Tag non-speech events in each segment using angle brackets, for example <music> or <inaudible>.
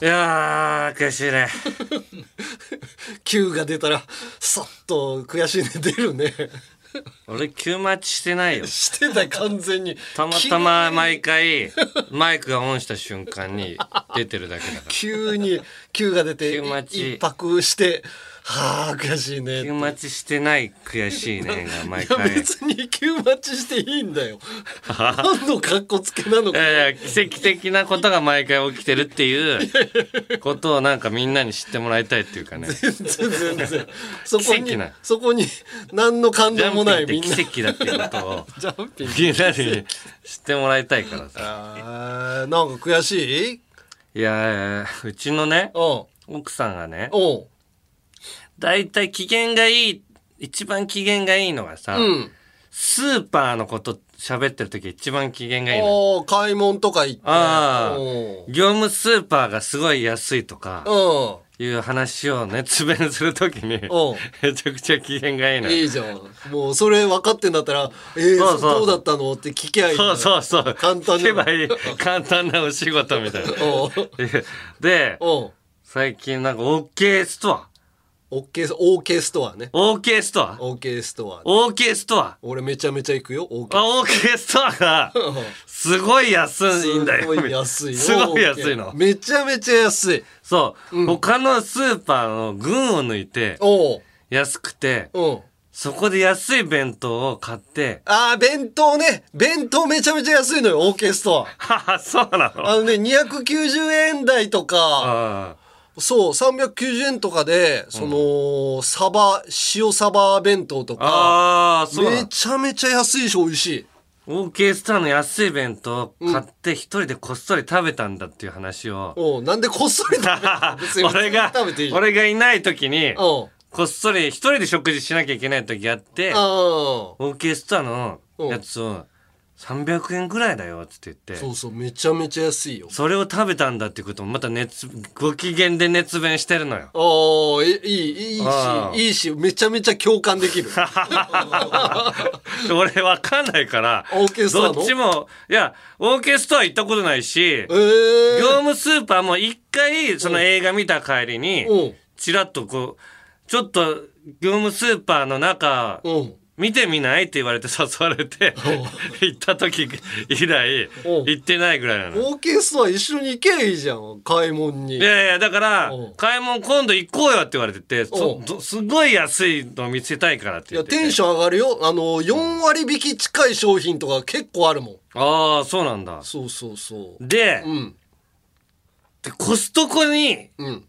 いやー、悔しいね。<laughs> 9が出たら、さっと悔しいね出るね。俺、急待ちしてないよ。してたよ完全に。たまたま毎回、マイクがオンした瞬間に出てるだけだから。<laughs> 急に9が出て、急待ち一泊して、はあ、悔しいね。急待ちしてない悔しいね <laughs> が毎回。別に急待ちしていいんだよ。何の格好つけなのか。いやいや、奇跡的なことが毎回起きてるっていうことをなんかみんなに知ってもらいたいっていうかね。全然全然。そこにそこに何の感動もないみんな。奇跡だっていうことを。<laughs> みんなに知ってもらいたいからさ。あーなんか悔しい？いやうちのね、うん。奥さんがね、おう。だいたい機嫌がいい、一番機嫌がいいのがさ、うん。スーパーのこと喋ってる時一番機嫌がいいの。おー買い物とか行って。ああ業務スーパーがすごい安いとか、ういう話をね、つ弁するときに、めちゃくちゃ機嫌がいいの。いいじゃん。もうそれ分かってんだったら、えー、そうそうどうだったのって聞きゃいい。そうそうそう。簡単に <laughs> 聞けばいい。簡単なお仕事みたいな。<laughs> で、最近なんか OK ストア。オッケー、オーケーストアね。OK ストア。オーケーストア。OK ストア。俺めちゃめちゃ行くよ、オーケー。あ、OK ストアが、すごい安いんだよ。すごい安いよ。すごい安いの。めちゃめちゃ安い。そう。他のスーパーの群を抜いて。安くて、うん。そこで安い弁当を買って、ああ、弁当ね。弁当めちゃめちゃ安いのよ、オーケーストはは、<laughs> そうなの？ア。あのね、290円台とか、あそう、390円とかで、その、サバ、塩サバ弁当とあ。か、ああ、そうなめの。ちゃめちゃ安いし、美味しい。OK ストアの安い弁当を買って一人でこっそり食べたんだっていう話を、おうなんでこっそり食べるの？別に <laughs> 俺が食べていい、じゃん。俺がいない時に、うん。こっそり一人で食事しなきゃいけない時あって、うん。OK ストアのやつを300円ぐらいだよって言って、そうそう、めちゃめちゃ安いよ。それを食べたんだってこともまた熱、ご機嫌で熱弁してるのよ。ああ、いい、いいしいいし、めちゃめちゃ共感できる。<laughs> 俺わかんないから、オーケーストアの？どっちも、いや、OK ストア行ったことないし、ええ業務スーパーも一回その映画見た帰りにうん、ちらっとこう、ちょっと業務スーパーの中、うん。見てみないって言われて誘われて、行った時以来、うん行ってないぐらいなの。オーケーストア一緒に行けばいいじゃん、買い物に。いやいや、だからうん、買い物今度行こうよって言われてて、すごい安いの見せたいからっていや、言ってて。テンション上がるよ。あの、4割引き近い商品とか結構あるもん。ああ、そうなんだ。そうそうそう。で、うん。でコストコにうん。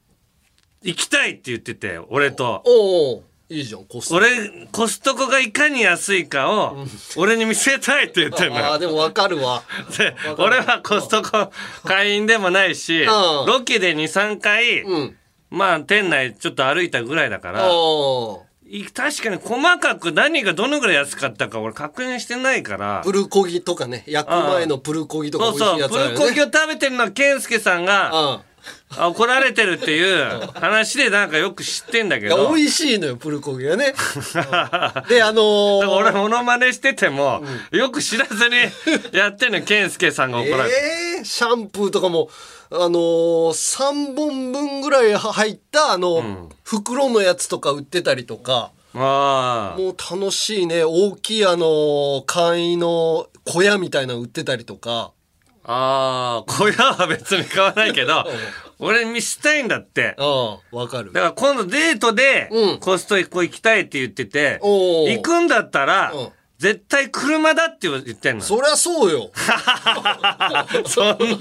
行きたいって言ってて、俺と。おうおういいじゃん、コスト。俺、コストコがいかに安いかを、俺に見せたいって言ってんのああ、よ。でもわかるわ。で、俺はコストコ会員でもないし、んロケで2、3回、うん。まあ店内ちょっと歩いたぐらいだから、確かに細かく何がどのぐらい安かったか俺確認してないからプ、ルコギとかね、焼く前のプルコギとかそうそう、美味しいやつプルコギを食べてるのは健介さんが、うん。あ怒られてるっていう話でなんかよく知ってんだけど、美味しいのよ、プルコギがね。<laughs> で、あのー俺モノマネしてても、よく知らずに <laughs> やってんの健介さんが怒られて。えー、シャンプーとかも、あのー、3本分ぐらい入った、あの、袋のやつとか売ってたりとか、ああ。もう楽しいね。大きいあのー、簡易の小屋みたいなの売ってたりとか。ああ、小屋は別に買わないけど、俺見せたいんだって。ああ、わかるだ。から今度デートでうんコストコ行きたいって言ってて、行くんだったらうん、絶対車だって言ってんの。そそりゃそうよ。<laughs> ん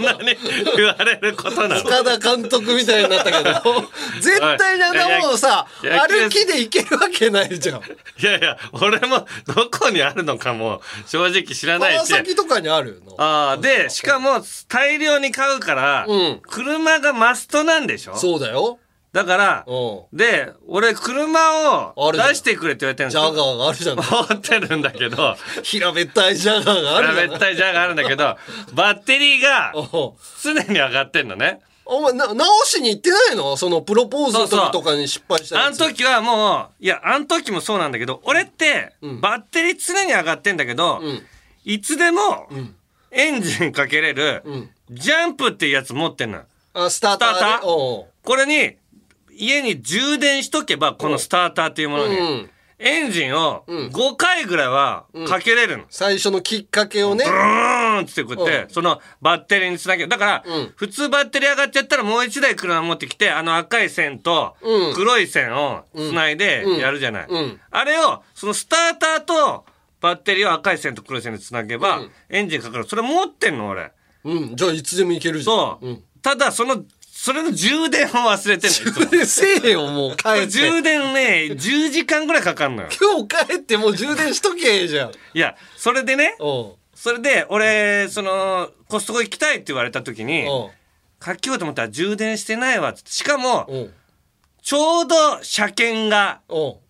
なに言われることなの？塚田監督みたいになったけど、<laughs> 絶対にあんなもんさ、歩きで行けるわけないじゃん。いやいや、俺もどこにあるのかも正直知らない川し。崎とかにあるよな。ああ、で、しかも大量に買うから、うん車がマストなんでしょ？そうだよ。だから、うん。で、俺車をあるじゃん出してくれって言われてるんですジャガーがあるじゃん。持ってるんだけど、<laughs> 平べったいジャガーがあるじゃん。絶対ジャガーあるんだけど、<laughs> バッテリーがお常に上がってんのね。お前な、直しに行ってないの？そのプロポーズの時とかに失敗したあやつ。の時はもう、いや、あの時もそうなんだけど、俺って、バッテリー常に上がってんだけど、んいつでもん、エンジンかけれる、んジャンプっていうやつ持ってんのよ。あ、スターター、ターター？おうこれに、家に充電しとけば、このスターターっていうものに、うんエンジンを5回ぐらいはかけれるの。最初のきっかけをね。ブーンってこうやって、そのバッテリーにつなげる。だから、うん普通バッテリー上がっちゃったらもう一台車持ってきて、あの赤い線とうん黒い線をつないでやるじゃない。うんあれを、そのスターターとバッテリーを赤い線と黒い線でつなげば、うんエンジンかかる。それ持ってんの俺。うん。じゃあいつでもいけるじゃん。そう。うん。ただ、その、それの充電を忘れてんのいつも充電せえよ、もう帰って。充電ね、10時間ぐらいかかんのよ。今日帰ってもう充電しとけじゃん。いや、それでね、それで、俺、その、コストコ行きたいって言われた時に、おうかけようと思ったら充電してないわって。しかも、ちょうど車検が、も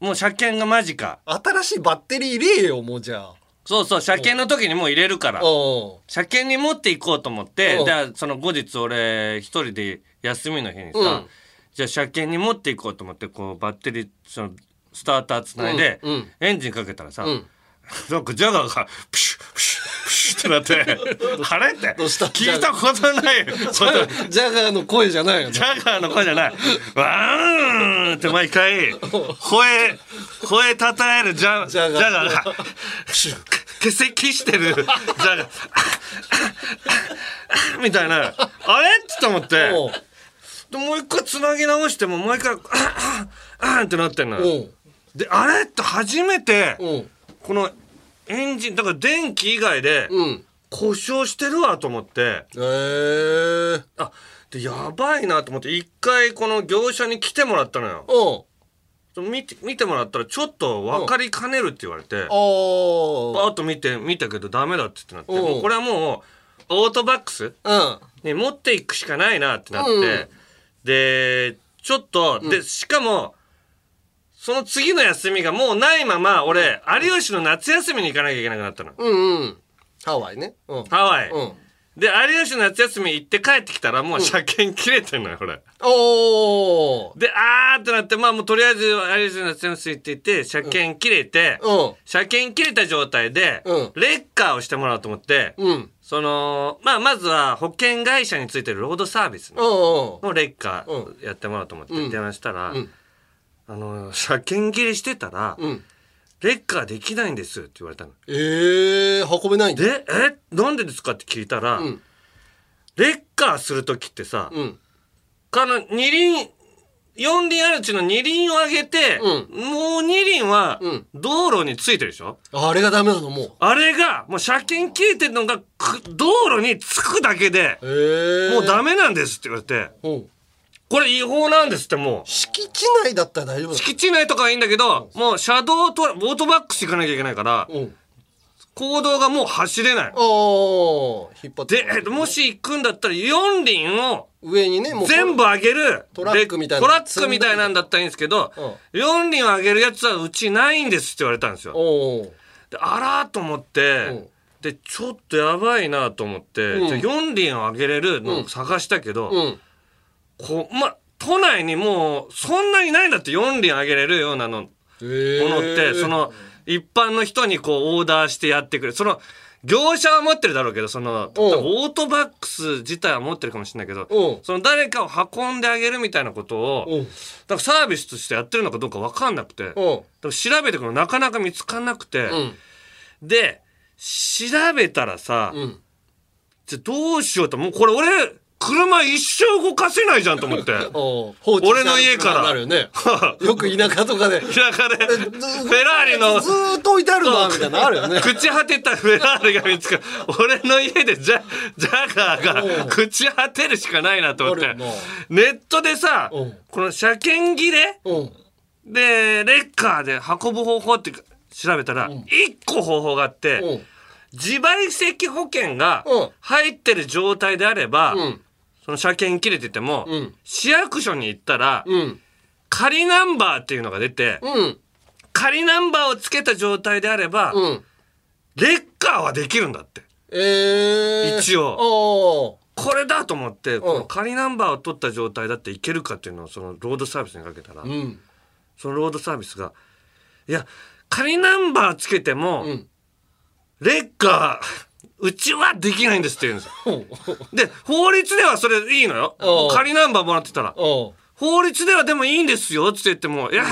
う車検が間近。新しいバッテリー入れよ、もうじゃあ。そうそう、車検の時にもう入れるから。車検に持っていこうと思ってう、ん。じゃあその後日俺一人で休みの日にさ、うん。じゃあ車検に持っていこうと思って、こうバッテリー、そのスターターつないで、うん。うん。エンジンかけたらさ、うん。なんかジャガーがプシュプシュプシュってなって、<laughs> あれって聞いたことない。ジャガー。<laughs> の声じゃないよね。ジ。ャガーの声じゃない。わーんって毎回、吠え、吠えたたえるジャジジャガー。ャガーが、欠席してる。ジャガー、<laughs> みたいな、あれ？って思って、でもう一回繋ぎ直してももう一回、あ <clears throat> んってなってんの。で、あれ？って初めて、このエンジン、だから電気以外でうん。故障してるわと思って、えー。あ、で、やばいなと思って、一回この業者に来てもらったのよ。見て見てもらったらちょっと分かりかねるって言われて、おバーッと見て見たけどダメだってなって、うんもうこれはもうオートバックスうん。に持っていくしかないなってなって、うんでちょっと、でしかもその次の休みがもうないまま俺有吉の夏休みに行かなきゃいけなくなったのうんうん。ハワイね。うん。ハワイ、うん。で有吉の夏休み行って帰ってきたらもう車検切れてんのよこれ。おー。であーってなってまあもうとりあえず有吉の夏休みって言って車検切れて、うん。車検切れた状態で、うんレッカーをしてもらおうと思って、うん。その、まあ、まずは保険会社についてるロードサービスうのレッカーやってもらおうと思ってうん電話したら、うんあの、車検切れしてたら、うん。レッカーできないんですって言われたの。ええー、運べないんだ。で、えなんでですかって聞いたら、うん。レッカーするときってさ、うん。この二輪、四輪あるうちの二輪を上げて、うもう二輪はうん道路についてるでしょ？あれがダメなの、もう。あれが、もう車検切れてるのがく道路につくだけで、ええー。もうダメなんですって言われて、うん。これ違法なんですってもう。敷地内だったら大丈夫だ。敷地内とかはいいんだけど、もう車道と、オートバックス行かなきゃいけないから、うん。行動がもう走れない。引っ張って。で、えっともし行くんだったら4輪を上にね、もう。全部上げる。トラックみたいなでトラックみたいなんだったらいいんですけど、4輪を上げるやつはうちないんですって言われたんですよ。であらーと思って、で、ちょっとやばいなと思って、うんじゃあ4輪を上げれるのを探したけど、うん。こう、ま、都内にもう、そんなにないんだって4輪上げれるようなの、えー。ものって、そ、の、一般の人にこう、オーダーしてやってくれる。その、業者は持ってるだろうけど、その、オートバックス自体は持ってるかもしれないけど、うんその誰かを運んであげるみたいなことを、うん。だからサービスとしてやってるのかどうかわかんなくて、だかうん。ら調べてくのなかなか見つかんなくて、うん。で、調べたらさ、うん。じゃあどうしようと、もうこれ俺、車一生動かせないじゃんと思って。<laughs> 俺の家からなるよね。<laughs> よく田舎とかで。田舎で、フェラーリのずーっと置いてあるな、みたいなのあるよね。<laughs> 朽ち果てたフェラーリが見つかる。俺の家でジャジャガーがうん朽ち果てるしかないなと思って。ネットでさうん、この車検切れうん。で、レッカーで運ぶ方法って調べたら、一個方法があって、うん。自賠責保険がうん入ってる状態であれば、うん。その車検切れてても、うん市役所に行ったら、うん。仮ナンバーっていうのが出て、うん。仮ナンバーをつけた状態であれば、うん。レッカーはできるんだって。えー。一応応。これだと思って、この仮ナンバーを取った状態だっていけるかっていうのをそのロードサービスにかけたら、うん。そのロードサービスが、いや、仮ナンバーつけても、うん。レッカーうちはできないんですって言うんですよ。で、法律ではそれいいのよ。う。ん仮ナンバーもらってたら。う。ん法律ではでもいいんですよって言っても、いや、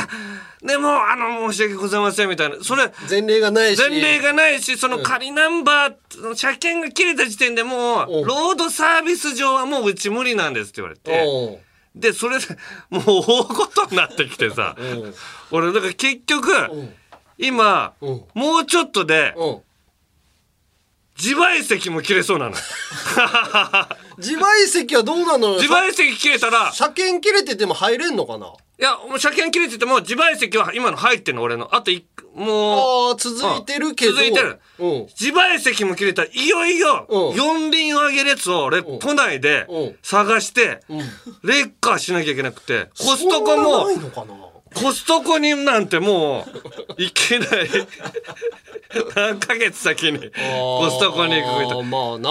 でも、あの、申し訳ございませんみたいな。それ、前例がないし。前例がないし、その仮ナンバー、車検が切れた時点でもう、う。んロードサービス上はもううち無理なんですって言われて。う。んで、それで、もう大事になってきてさ、うん。俺、だから結局、ん。今、うん。もうちょっとで、うん自賠責も切れそうなの。<laughs> 自賠責はどうなの？よ <laughs> 自賠責切れたら、車検切れてても入れんのかな？いや、もう車検切れてても自賠責は今の入ってんの、俺の。あと一もう、ああ続いてるけど。続いてる。うん。自賠責も切れたら、いよいよ、うん。四輪を上げるやつを俺、都内でうん。探して、ん。レッカーしなきゃいけなくて、コストコもな、いのかな？コストコになんてもう、いけない。<laughs> 何ヶ月先に、コストコに行くみたいな。まあな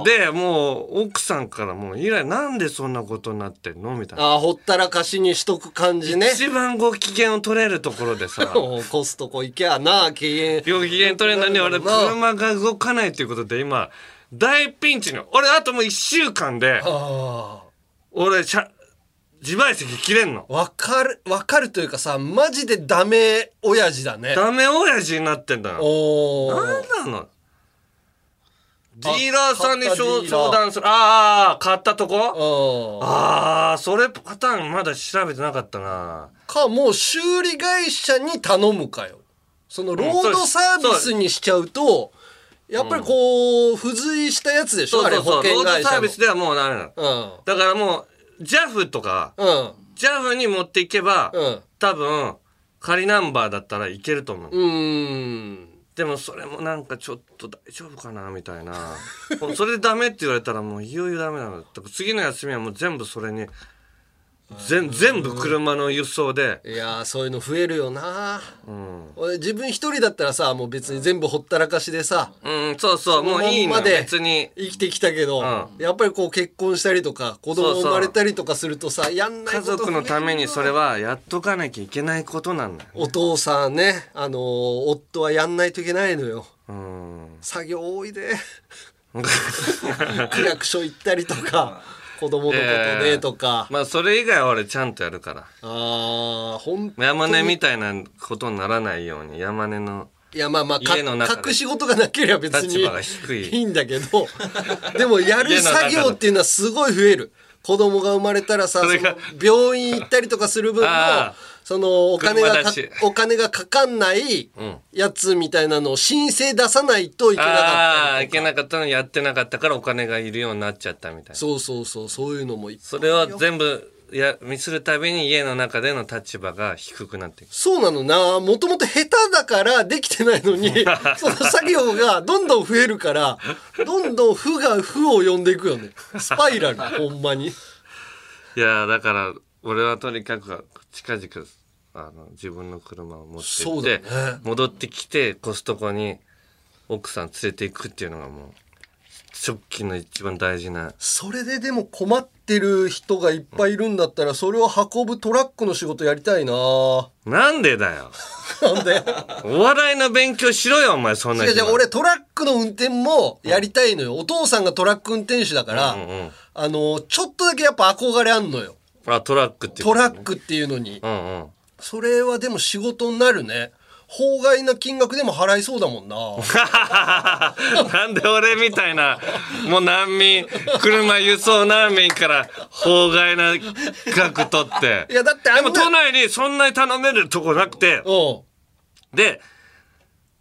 あで、もう、奥さんからもう、以来、なんでそんなことになってんのみたいな。あーほったらかしにしとく感じね一番ご機嫌を取れるところでさ、<laughs> おコストコ行けやな機嫌ご機嫌取れんのに俺、車が動かないということで、今、大ピンチに。俺、あともう一週間で、あ俺、しゃ自賠責切れんの？あわかるわかるというかさマジでダメ親父だねダメ親父になってんだよ。おおなんなの？ディーラーさんに相談する。ああ、買ったとこ？あああ、それパターンまだ調べてなかったな。かもう修理会社に頼むかよそのロードサービスにしちゃうとやっぱりこう付随したやつでしょ？あれ保そうそうそう。ロードサービスではもうダメなの。だからもう、JAF とか、うん JAF に持っていけば、うん多分、仮ナンバーだったらいけると思う。うんうんでもそれもなんかちょっと大丈夫かなみたいな。<laughs> それでダメって言われたらもういよいよダメなの。次の休みはもう全部それに、全全部車の輸送で、いやーそういうの増えるよなうん。俺自分一人だったらさもう別に全部ほったらかしでさうん、そうそう、もういいま別に。生きてきたけど、うやっぱりこう結婚したりとか子供生まれたりとかするとさやんない家族のためにそれはやっとかなきゃいけないことなんだよ。お父さんねあのー夫はやんないといけないのようん。作業多いで <laughs> 区役所行ったりとか子供のことねとか、まあそれ以外は俺ちゃんとやるから。ああ本当に。山根みたいなことにならないように、山根の。いやまあまあの中で。隠し事がなければ別に立場が低い。いいんだけど。<laughs> でもやる作業っていうのはすごい増える。子供が生まれたらさ病院行ったりとかする分のあーそのお金がかお金がかかんないんやつみたいなのを申請出さないといけなかあったあ、いけなかったのやってなかったからお金がいるようになっちゃったみたいな。そうそうそうそういうのもいっぱいそれを全部や、見するたびに家の中での立場が低くなっていく。そうなの。なもともと下手だからできてないのに <laughs> その作業がどんどん増えるからどんどん負が負を呼んでいくよね。スパイラルほんまに。いやーだから、俺はとにかく近々、あの、自分の車を持ってって、ね。戻ってきて、コストコに奥さん連れていくっていうのがもう、直近の一番大事な。それででも困ってる人がいっぱいいるんだったらそれを運ぶトラックの仕事やりたいな。なんでだよ。なんで？お笑いの勉強しろよ、お前、そんな違う違暇う俺トラックの運転もやりたいのよ、お父さんがトラック運転手だから、うんうん。あのちょっとだけやっぱ憧れあんのよあ、トラックっていうトラックっていうのに。うんうん。それはでも仕事になるね。法外な金額でも払いそうだもんな。<laughs> なんで俺みたいな、もう難民、車輸送難民から法外な額取って。いやだってでも都内にそんなに頼めるとこなくて、うん。で、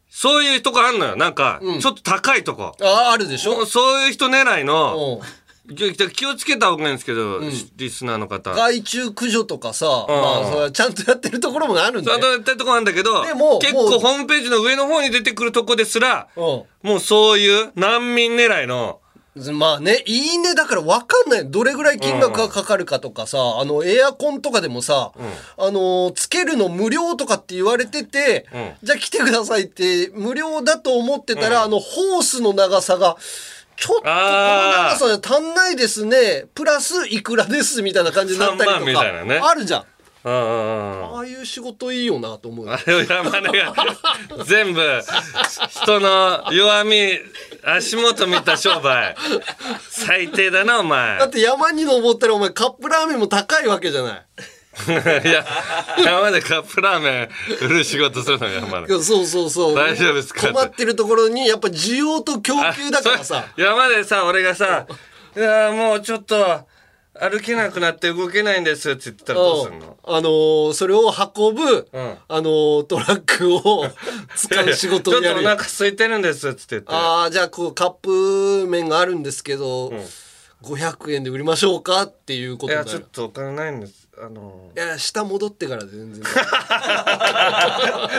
そういうとこあんのよ。なんか、ちょっと高いとこ。ああるでしょ。そういう人狙いの、うん気気をつけた方がいいんですけど、リスナーの方。害虫駆除とかさ、まあそれはちゃんとやってるところもあるんだそうよ、やってるとこなんだけど、でも結もう構ホームページの上の方に出てくるとこですら、うもうそういう難民狙いの、ん、まあねいいねだから分かんない。どれぐらい金額がかかるかとかさ、あのエアコンとかでもさ、あのつけるの無料とかって言われてて、うん。じゃあ来てくださいって無料だと思ってたら、あのホースの長さがちょっとこの長さじゃ足んないですね。プラスいくらですみたいな感じになったり3万みとたいなね。かあるじゃん。ああいう仕事いいよなと思うよ。<laughs> あれを山根が全部人の弱み足元見た商売。最低だなお前。だって山に登ったらお前カップラーメンも高いわけじゃない <laughs> いや山でカップラーメン売る仕事するのよ山根いやそうそうそう。大丈夫ですか？困ってるところにやっぱ需要と供給だからさ。<laughs> 山でさ俺がさ「いやもうちょっと歩けなくなって動けないんです」って言ってたらどうすんの？あのーそれを運ぶ、ん。あのートラックを <laughs> 使う仕事をやる。ちょっとお腹空いてるんですって言って。ああじゃあこうカップ麺があるんですけど、500円で売りましょうかっていうこいとだよやちょっとお金ないんですあのいや下戻ってからで全然。<laughs>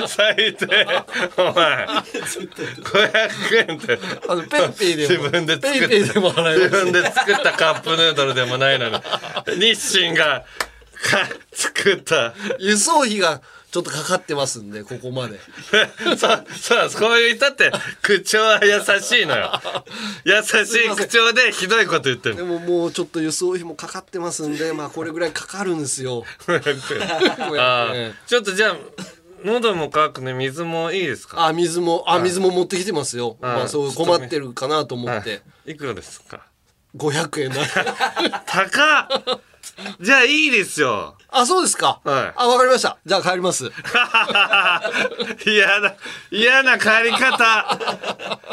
最低。お前。500円って。あのペイペイでも自分で作っペイペイでも払えます。自分で作ったカップヌードルでもないのに日清がか作った輸送費がちょっとかかってますんでここまで。<laughs> そうそうこういう人って口調は優しいのよ。<laughs> 優しい口調でひどいこと言ってる。でももうちょっと輸送費もかかってますんで <laughs> まあこれぐらいかかるんですよ。500円あーちょっとじゃあ喉も渇くね水もいいですか？あ水もあ水も持ってきてますよ、はいまあそう困ってるかなと思って、いくらですか？500円な高っ <laughs> じゃあいいですよ。あそうですか、はい。あわかりました。じゃあ帰ります。<laughs> 嫌な嫌な帰り方。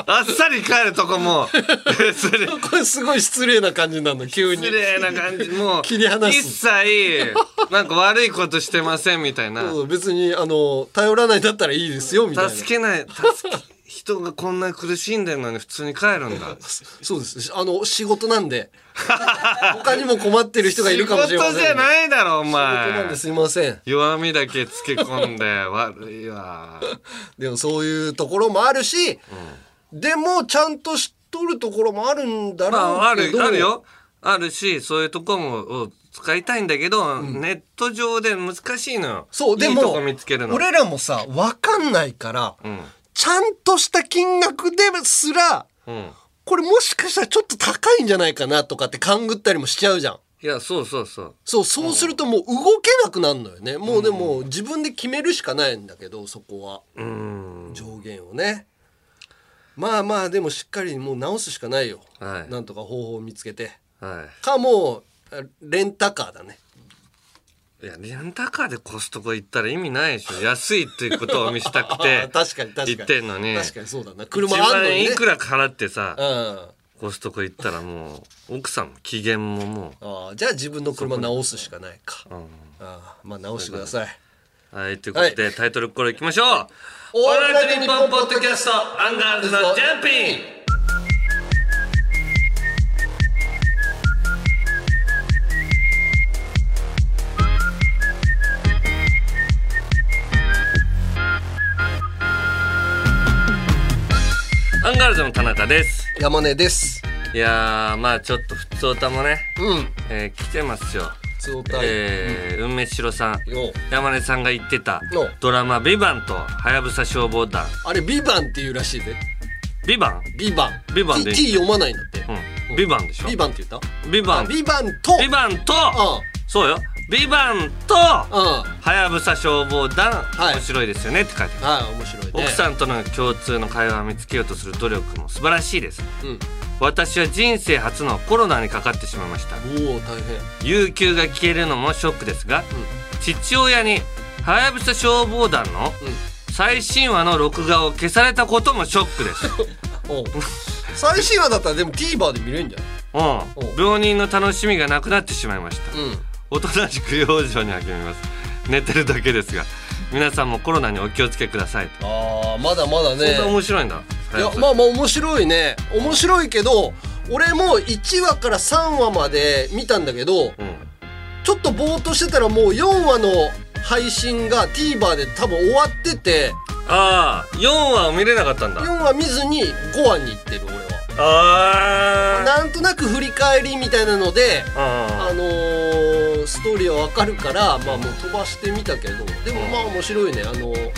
あっさり帰るとこも。別 <laughs> にこれすごい失礼な感じなの。急に。失礼な感じ。もう切り離す。一切なんか悪いことしてませんみたいな。そう別にあの頼らないんだったらいいですよみたいな。助けない助け人がこんなに苦しんでるのに普通に帰るんだ。<laughs> そうです。あの仕事なんで。<laughs> 他にも困ってる人がいるかもしれません。仕事じゃないだろお仕事なん前ですいません。弱みだけつけ込んで <laughs> 悪いわ。でもそういうところもあるし、でもちゃんと知っとるところもあるんだまああろうけど、るあるよ。あるしそういうとこもを使いたいんだけど、ネット上で難しいのよ。そうでもいいとこ見つけるの。俺らもさ分かんないから、んちゃんとした金額ですらうん。これもしかしたらちょっと高いんじゃないかなとかって勘ぐったりもしちゃうじゃん。いやそうそうそう。そうそうするともう動けなくなるのよ。ね、もうでも自分で決めるしかないんだけどそこは。うん。上限をね。まあまあでもしっかりもう直すしかないよ、はい。なんとか方法を見つけて。はい。かもうあレンタカーだねいやレンタカーでコストコ行ったら意味ないでしょ。安いっていうことを見せたくあて確かに確かに。言ってんのに。確かにそうだな。1車あんの万にね。円いくら払ってさうん。コストコ行ったらもう奥さんも機嫌ももああじゃあ自分の車直すしかないか。う、うん。ああまあ直してください。はい、ということで、タイトルコールいきましょう。オールナイトニッポンポッドキャスト、アンガールズのジャンピンアンガールズの田中です。山根です。いやー、まあちょっと普通歌もね、うん。えー来てますよ。通体、えー、運命白さん。よ山根さんが言ってたおドラマ「ビバンと「はやぶさ消防団。あれビバンっていうらしいで「ビバン？ビバン。ビバンで。T, 読まないんだって、うん「ビバンでしょ。ビバンって言った？ビバン。ビバンと。ビバンと。あ。そうよビバンとはやぶさ消防団、はい。面白いですよねって書いてある、ああ面白いね。奥さんとの共通の会話を見つけようとする努力も素晴らしいです。うん。私は人生初のコロナにかかってしまいました。おお大変。有給が消えるのもショックですが、父親にはやぶさ消防団の最新話の録画を消されたこともショックです。<laughs> おう。最新話だったらでも TVer で見れるんじゃない？うん。病人の楽しみがなくなってしまいました。うんおとなしく養生に励みます。寝てるだけですが皆さんもコロナにお気をつけください、ああまだまだそんねな面白いんだいやまあまあ面白いね。面白いけど俺も1話から3話まで見たんだけどうん。ちょっとぼーっとしてたらもう4話の配信が TVer で多分終わっててああ4話を見れなかったんだ。4話見ずに5話に行ってる俺は。ああなんとなく振り返りみたいなのでああのーストーリーはわかるからまあもう飛ばしてみたけどでもまあ面白いね。あのー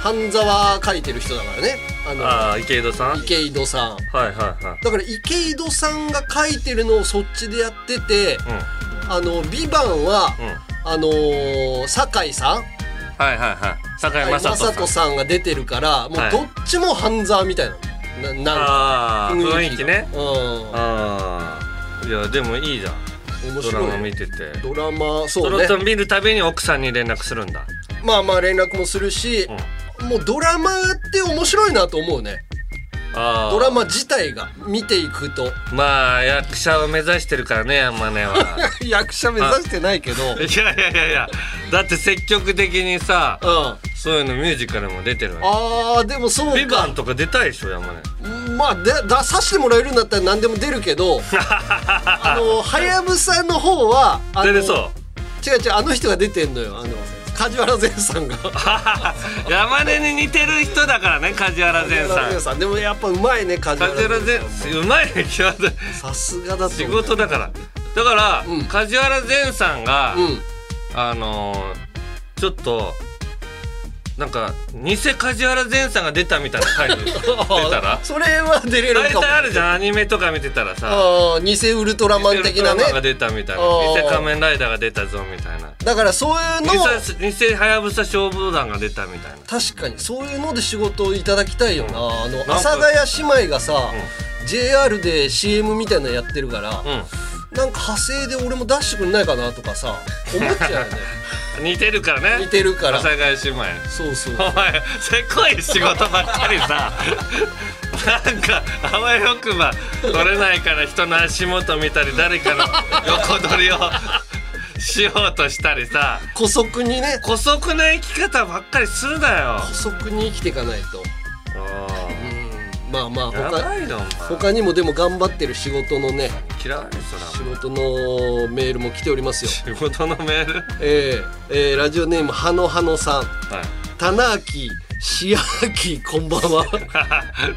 半沢書いてる人だからね。あのああ池井戸さん？はい池井戸さん。はいはいだから池井戸さんが書いてるのをそっちでやってて「あのビバンは、うん。うんああのー、酒井さん？はいはいはい。坂井正雅人さん。人さんが出てるからもうはい。どっちも半沢みたいなななんか雰囲気ね。うん。ああいやでもいいじゃんドラ面白いマ見ててドラマそうれと見るたびに奥さんに連絡するんだまあまあ連絡もするし、もうドラマって面白いなと思うねドラマ自体が見ていくと。まあ役者を目指してるからね山根は。<laughs> 役者目指してないけど。うんいやいやいやいや。だって積極的にさあそういうのミュージカルも出てるわけ。ーでもそうビバとか出たいでしょ山根まあで出させてもらえるんだったら何でも出るけど。<laughs> あのはやぶさの方は出れそう。違う違うあの人が出てんのよあの梶原善さんが。<laughs> 山根に似てる人だからね梶原善さん。さん。でもやっぱうまいね梶梶原原善善うまいね際どいさすがだと仕事だから。だから、うん。梶原善さんが、うん。あのーちょっとなんか偽梶原善さんが出たみたいな回に出たら。<laughs> それは出れる大体あるじゃんアニメとか見てたらさ。偽ウルトラマン的なウルトラマンがね出たみたいな。偽仮面ライダーが出たぞみたいな。だからそういうのを偽偽はやぶさ消防団が出たみたいな。確かにそういうので仕事をいただきたいよな、あのか阿佐ヶ谷姉妹がさ、JR で CM みたいなのやってるから、うん。なんか派生で俺も出してくんないかなとかさ思っちゃうよね <laughs> 似てるからね。似てるから。阿佐ヶ谷姉妹。そうそう。お前せこい仕事ばっかりさ。なんかあわよくば取れないから人の足元見たり誰かの横取りをしようとしたりさ。姑息にね。姑息な生き方ばっかりするなよ。姑息に生きていかないとまあまあ他他にもでも頑張ってる仕事のね嫌い仕事のメールも来ておりますよ。<laughs> 仕事のメール？えーえーラジオネームはのはのさん。はい。棚明しあきこんばんは。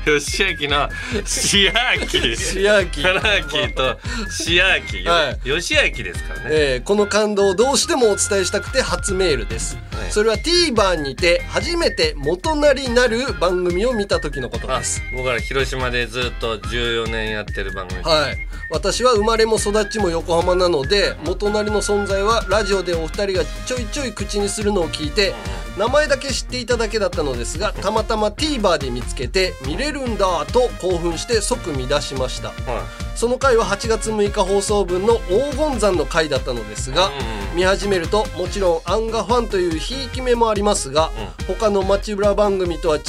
吉明のしやきしあき。カラーキーとしやき。は吉明ですからね。えーこの感動をどうしてもお伝えしたくて初メールです、はい。それは TVer にて初めて元なりなる番組を見た時のことあです。僕ら広島でずっと14年やってる番組はい。私は生まれも育ちも横浜なので元なりの存在はラジオでお二人がちょいちょい口にするのを聞いて名前だけ知っていただけだったのですがたまたま TVer で見つけて見れるんだと興奮して即見出しました。はその回は8月6日放送分の黄金山の回だったのですが、うん見始めるともちろんアンガファンというひいき目もありますが、他の街ブラ番組とは違う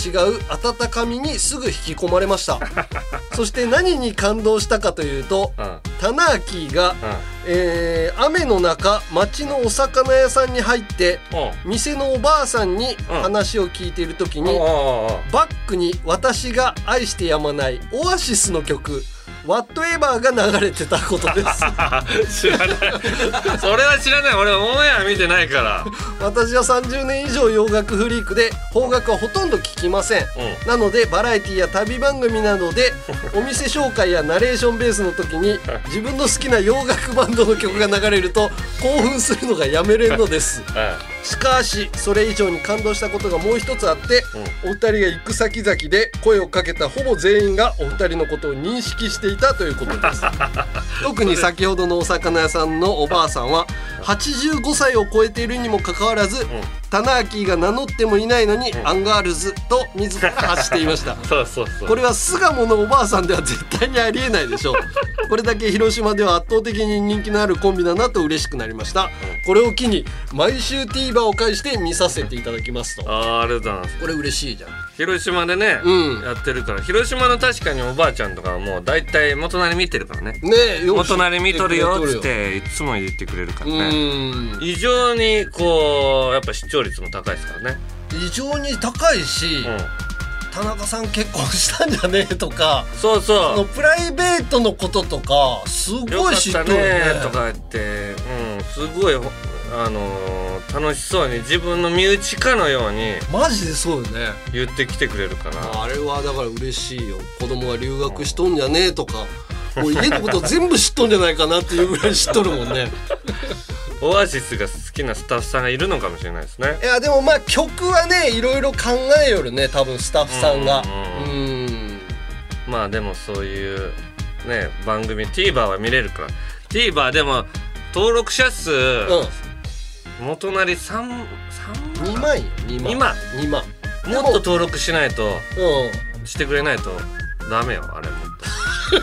温かみにすぐ引き込まれました。<laughs> そして何に感動したかというというん。棚明が、えー雨の中町のお魚屋さんに入ってうん。店のおばあさんにうん。話を聞いている時に、バックに私が愛してやまないオアシスの曲「Whatever」が流れてたことです。<laughs> 知らない。それは知らない。俺オンエア見てないから。私は30年以上洋楽フリークで邦楽はほとんど聞きません、うなのでバラエティや旅番組などでお店紹介やナレーションベースの時に自分の好きな洋楽バンドの曲が流れると興奮するのがやめれんのですしかしそれ以上に感動したことがもう一つあって、お二人が行く先々で声をかけたほぼ全員がお二人のことを認識していたということです。<laughs> 特に先ほどのお魚屋さんのおばあさんは85歳を超えているにもかかわらず、田中が名乗ってもいないのに、アンガールズと自ら発していました。<laughs> そうそうそう。これは巣鴨のおばあさんでは絶対にありえないでしょう。これだけ広島では圧倒的に人気のあるコンビだなと嬉しくなりました。これを機に毎週 TVer を介して見させていただきますと。あーありがとうございます。これ嬉しいじゃん広島でね、うん。やってるから広島の確かにおばあちゃんとかはもう大体元なり見てるからね。ね元なり見とるよ。っつっ知てていつも言ってくれるからね。異常にこうやっぱ視聴率も高いですからね。異常に高いし、うん。田中さん結婚したんじゃねえとかそうそのそプライベートのこととかすごい知っとるね。ねとか言ってうんすごいあのー楽しそうに自分の身内かのようにマジでそうよね。言ってきてくれるからあれはだから嬉しいよ。子供が留学しとんじゃねえとか。もう家のこと全部知っとんじゃないかなっていうぐらい知っとるもんね。<laughs> オアシスが好きなスタッフさんがいるのかもしれないですね。いやでもまあ曲はねいろいろ考えよるね多分スタッフさんが。ううんん。まあでもそういうね番組 TVer は見れるから。TVer でも登録者数、うん元なり3 2万？よ。2万。2万。2万。もっと登録しないとうしてくれないとダメよあれもっ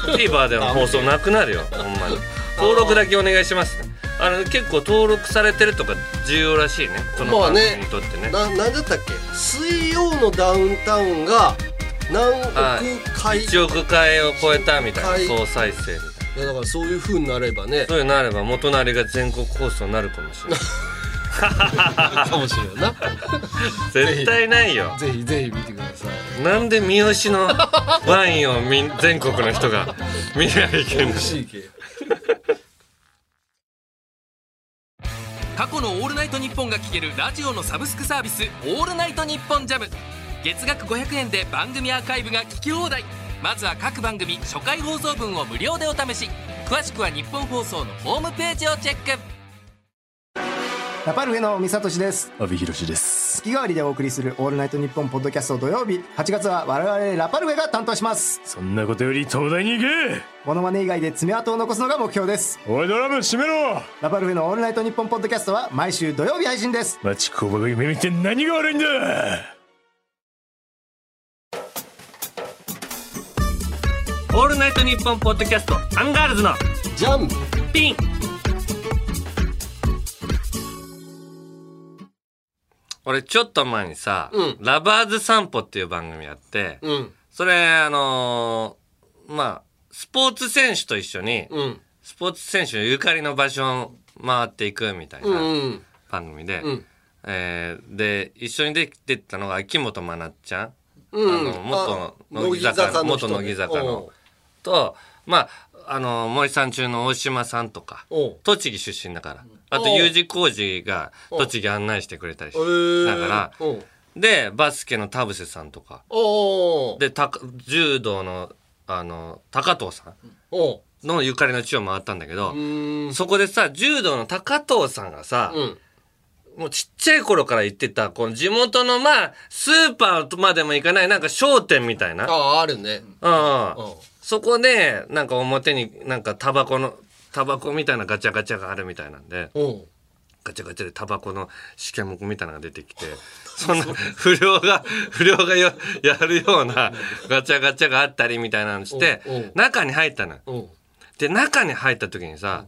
と。<laughs> TVer での放送なくなるよほんまに。登録だけお願いします。ねあの結構登録されてるとか重要らしいねその番にとってね。んななんだったっけ？水曜のダウンタウンが何億回い。1億回を超えたみたい回な総再生みたいな。やだからそういう風になればね。そういうのあれば元なりが全国放送になるかもしれない <laughs> かもしれんな。絶対ないよ。ぜひぜひ見てください。なんで三好のワインをみん全国の人が見なきゃいけない CK 過去の「オールナイトニッポン」が聴けるラジオのサブスクサービス「オールナイトニッポンジャム。月額500円で番組アーカイブが聞き放題。まずは各番組初回放送分を無料でお試し。詳しくは日本放送のホームページをチェックラパルフェの三聡です。阿部寛です。月替わりでお送りする「オールナイトニッポン」ポッドキャスト土曜日。8月は我々ラパルフェが担当します。そんなことより東大に行け。モノマネ以外で爪痕を残すのが目標です。おいドラム閉めろ。ラパルフェの「オールナイトニッポン」ポッドキャストは毎週土曜日配信です。町工場が夢見て何が悪いんだ。オールナイトニッポンポッドキャストアンガールズのジャンピン。俺ちょっと前にさ、うん。ラバーズ散歩っていう番組やって、うん。それあのーまあスポーツ選手と一緒に、うん。スポーツ選手のゆかりの場所を回っていくみたいうんうなん。番組で、うん。えーで一緒に出てったのが秋元真夏ちゃん、うん。あの元あ乃木坂の元乃木坂の。とまああの森さん中の大島さんとか栃木出身だからあと U 字工事が栃木案内してくれたりしえー。だからでバスケの田臥さんとか。でた柔道のあの高藤さんのゆかりの地を回ったんだけど、そこでさ柔道の高藤さんがさ、うん。もうちっちゃい頃から行ってたこの地元のまあスーパーまでも行かないなんか商店みたいな。あああるね。うん。そこでなんか表になんかタバコのタバコみたいなガチャガチャがあるみたいなんでガチャガチャでタバコの試験目みたいなのが出てきて <laughs> そんな不良が不良がよやるようなガチャガチャがあったりみたいなのして中に入ったので中に入った時にさ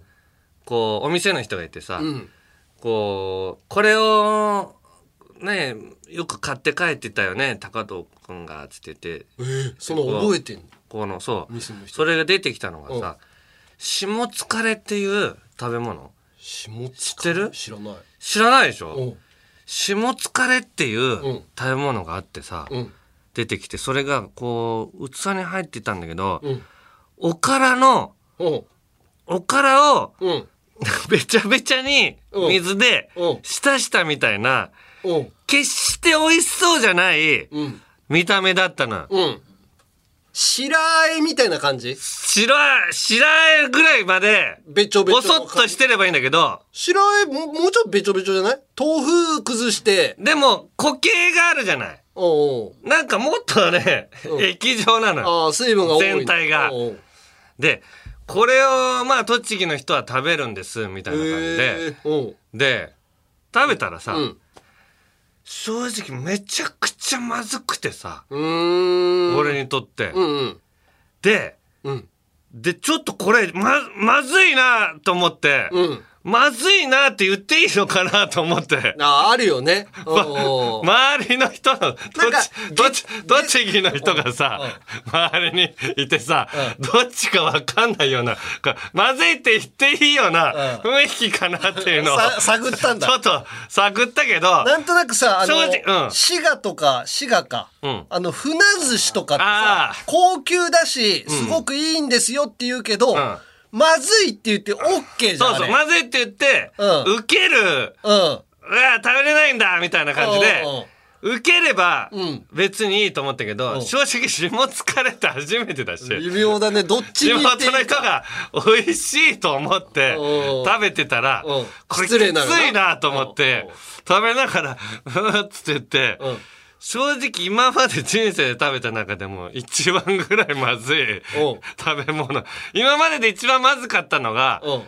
こうお店の人がいてさ、うん。こうこれをねよく買って帰ってたよね高藤君がつっててえーその覚えてんの？このそう。それが出てきたのがさ下疲れっていう食べ物。下知ってる？知らない。知らないでしょ？下疲れっていううん食べ物があってさ、うん。出てきてそれがこう器に入ってたんだけど、うん。おからのおからをうん。<laughs> べちゃべちゃにうん。水でうん。浸したみたいな決して美味しそうじゃないうん。見た目だったの。うん白あえみたいな感じ？白い白いぐらいまでべちょべちょぼそっとしてればいいんだけど。白あえももうちょっとべちょべちょじゃない？豆腐崩して。でも固形があるじゃない。おうおう。なんかもっとね、うん。液状なのよ。ああ水分が多い。全体が。おうおう。でこれをまあ栃木の人は食べるんですみたいな感じで、で食べたらさ、うん正直めちゃくちゃまずくてさ、俺にとって、うんうん。でうん。でちょっとこれままずいなと思って、うんまずいなって言っていいのかなと思って。ああるよね。<laughs> 周りの人の、どっなんかち、どっち、栃木の人がさ、周りにいてさ、どっちかわかんないような、かまずいって言っていいような雰囲気かなっていうのを、さ探ったんだ。<laughs> ちょっと探ったけど、なんとなくさあの滋賀とか滋賀か、うん。あの船寿司とかってさ高級だしすごくいいんですよって言うけど、んまずいって言って OK じゃんそうそう、まずいって言って、うん。受ける、うん。うわ、食べれないんだ、みたいな感じで受ければうん。別にいいと思ったけど、うん。正直下疲れて初めてだし、微妙だねどっち地に行っていいか。元の人が美味しいと思ってうん。食べてたら、うん。これきついいなと思ってうん、食べながら、ふーっつって言ってうん、正直今まで人生で食べた中でも一番ぐらいまずいう。ん食べ物。今までで一番まずかったのが、う。ん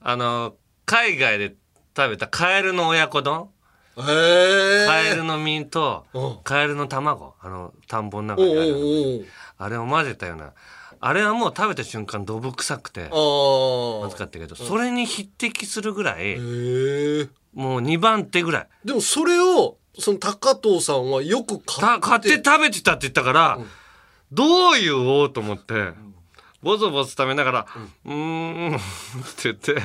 あの、海外で食べたカエルの親子丼。カエルの身とう。んカエルの卵。あの田んぼの中にある。あれを混ぜたような。あれはもう食べた瞬間どぶ臭くてまずかったけどそれに匹敵するぐらいもう2番手ぐらい。でもそれをその高藤さんはよく買たって食べてたって言ったから、どう言おうと思って、ボソボソ食べながら、うーん、って言って、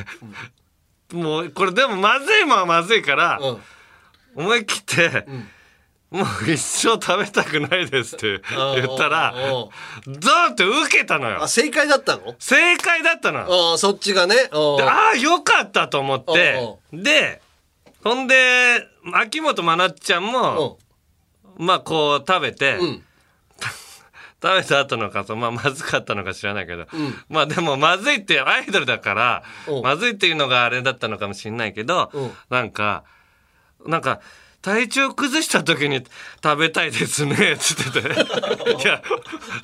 もうこれでもまずいもんはまずいから、うん。思い切って、もう一生食べたくないですって言ったら、うんドー。ンって受けたのよ。あ。正解だったの？正解だったの。よ。ああそっちがね。ああ、よかったと思って、で、ほんで、秋元真夏ちゃんも、まあこう食べて、うん。<laughs> 食べた後の感想まあまずかったのか知らないけど、ん。まあでもまずいってアイドルだからうん。まずいっていうのがあれだったのかもしれないけど、うん。なんかなんか体調崩した時に食べたいですねっつってて。<laughs> いや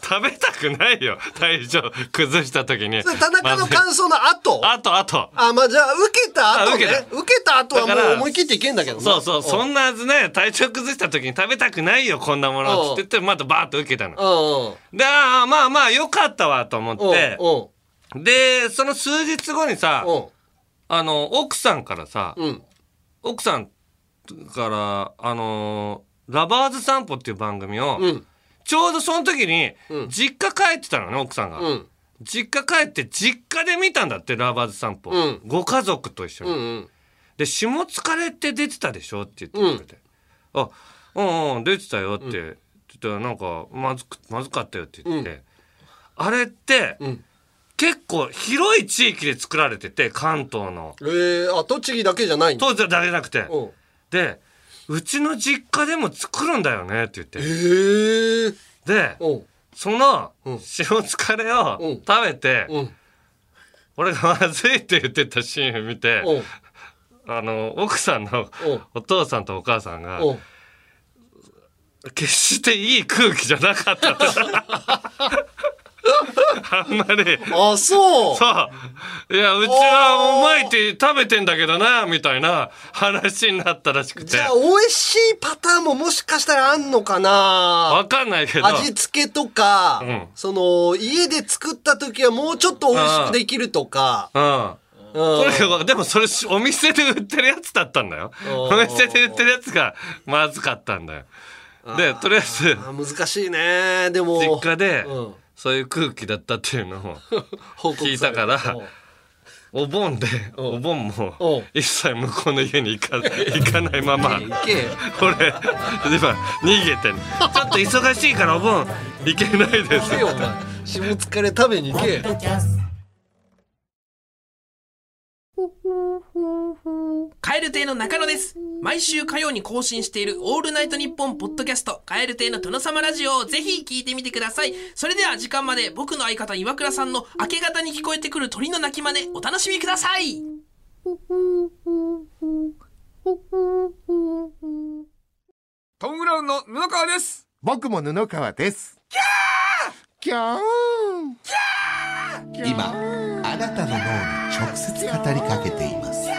食べたくないよ体調崩した時に。田中の感想の後あとあとあまあじゃあ受けた後ね。あ受けた。後はもう思い切っていけんだけどなそうそうそん。んなはずね体調崩した時に食べたくないよこんなものっつって言ってまたバーッと受けたの。うんでああまあまあよかったわと思うんってうん。でその数日後にさうん。あの奥さんからさうん。奥さんからあのーラバーズ散歩」っていう番組を、うん。ちょうどその時にうん。実家帰ってたのね奥さんが、うん。実家帰って実家で見たんだってラバーズ散歩、うん。ご家族と一緒に、うんうん。で「下疲れって出てたでしょ?」って言ってくれて「あうんうん出てたよ」って。言ったらなんかまずくまずかったよって言って、あれって、うん。結構広い地域で作られてて関東の。えー、あ栃木だけじゃないんだ。当時はだけじゃなくて。うんでうちの実家でも作るんだよねって言って。え。ー、でう。んそのうん。塩疲れをうん。食べてうん。俺がまずいって言ってたシーン見てう。んあの奥さんのう。んお父さんとお母さんがう。ん決していい空気じゃなかったって <laughs> あんまり。あそう。そう。いやうちはうまいって食べてんだけどなみたいな話になったらしくて。じゃあ美味しいパターンももしかしたらあんのかな？わかんないけど。味付けとか、うん。その家で作った時はもうちょっと美味しくできるとか、うん。うん。それがでもそれお店で売ってるやつだったんだよ。うん。お店で売ってるやつがまずかったんだよ。でとりあえず。あ難しいね。でも。実家でうんそういう空気だったっていうのを <laughs> 聞いたからお盆でうん。お盆うん。も一切向こうの家に行か <laughs> 行かないまま俺今逃げてちょっと忙しいからお盆行けないです。行けよお前。下疲れ食べに行けカエル亭の中野です。毎週火曜に更新しているオールナイトニッポンポッドキャスト、カエル亭の殿様ラジオをぜひ聞いてみてください。それでは時間まで僕の相方岩倉さんの明け方に聞こえてくる鳥の鳴き真似お楽しみください。トム・ブラウンの布川です。僕も布川です。キャー！今あなたの脳に直接語りかけています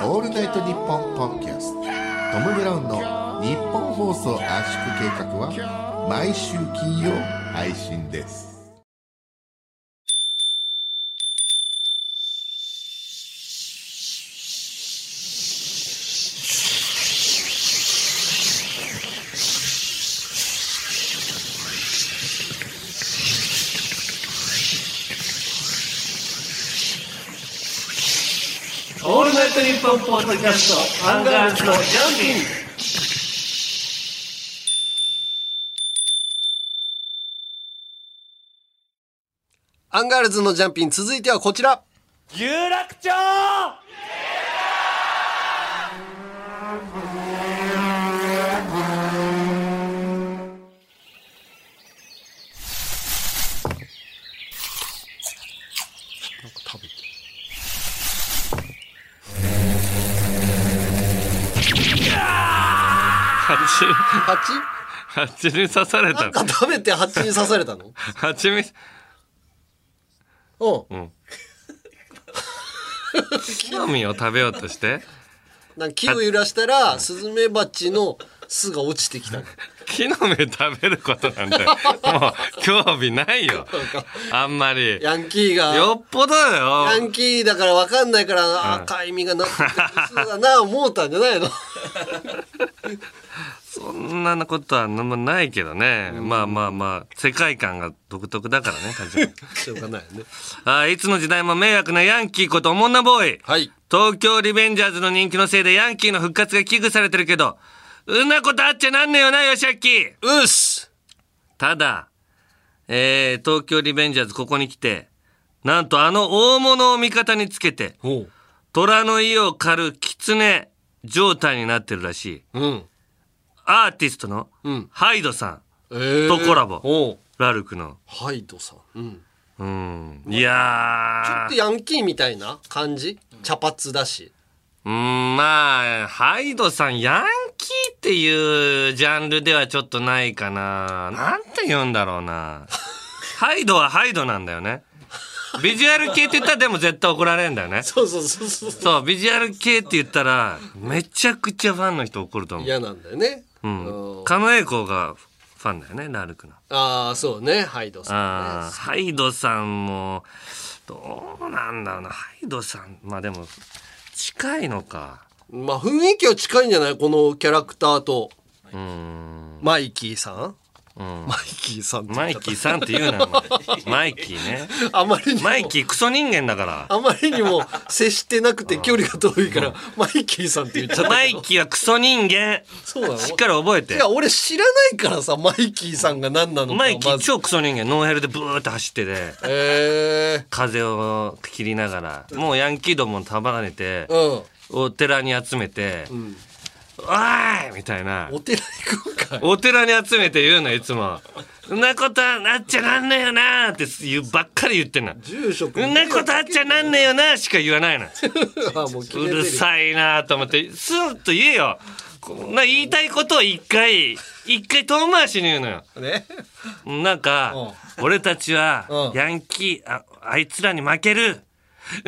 オールナイトニッポンポッキャスト。トム・ブラウンの日本放送圧縮計画は毎週金曜配信ですオーポンポッドキャストアンガールズのジャンピンアンガールズのジャンピン続いてはこちら。有楽町蜂蜂蜂に刺されたなんか食べて蜂に刺されたの？蜂蜜うん。<laughs> 木の実を食べようとして？なんか木を揺らしたらスズメバチの巣が落ちてきた <laughs> 木の芽食べることなんてもう興味ないよ。<laughs> あんまり。ヤンキーが。よっぽどよ。ヤンキーだから分かんないから赤い実がなっててそうだな思ったんじゃないの？そんなことは何もないけどね、まあまあまあ世界観が独特だからね <laughs> 確かに。しょうがないよね。あいつの時代も迷惑なヤンキーことおもんなボーイはい。東京リベンジャーズの人気のせいでヤンキーの復活が危惧されてるけどうんなことあっちゃなんねえよなよしあっきうっす。ただ、えー、東京リベンジャーズここに来てなんとあの大物を味方につけて虎の意を狩る狐状態になってるらしい。うんアーティストのうん。ハイドさえー。んとコラボ、おう。ラルクの。ハイドさん。うん。うん。いやー。ちょっとヤンキーみたいな感じ？茶髪だし。うーん、まあ、ハイドさん、ヤンキーっていうジャンルではちょっとないかな。なんて言うんだろうな。<laughs> ハイドはハイドなんだよね。ビジュアル系って言ったらでも絶対怒られるんだよね。そうそうそうそう。そう、ビジュアル系って言ったら、めちゃくちゃファンの人怒ると思う。嫌なんだよねうん。うん狩野英孝がファンだよね、ラルクの。ああそうねハイドさんねハイドさんも、どうなんだろうな。ハイドさん、まあでも、近いのか。まあ雰囲気は近いんじゃない？このキャラクターと。マイキーさん？マイキーさんって言っちゃった。マイキーさんって言うな、お前。マイキーね。あまりにも。マイキークソ人間だから。あまりにも接してなくて距離が遠いからマイキーさんって言っちゃったマイキーはクソ人間。そうなの？しっかり覚えて。い。や俺知らないからさマイキーさんが何なのかマイキーまず。超クソ人間。ノーヘルでブーって走ってて、え風を切りながら、もうヤンキーども束ねて。え、うん。お寺に集めて、んおーいみたいな。お寺行かいお寺に集めて言うの、いつも。んなことはなっちゃなんねえよなーって言うばっかり言ってんの。住職んなことあっちゃなんねえよなーしか言わないの。<laughs> うるるさいなと思って、スンと言えよ。こんな言いたいことを一回、一回遠回しに言うのよ。ねなんか、俺たちはう、んヤンキー、あ、あいつらに負ける。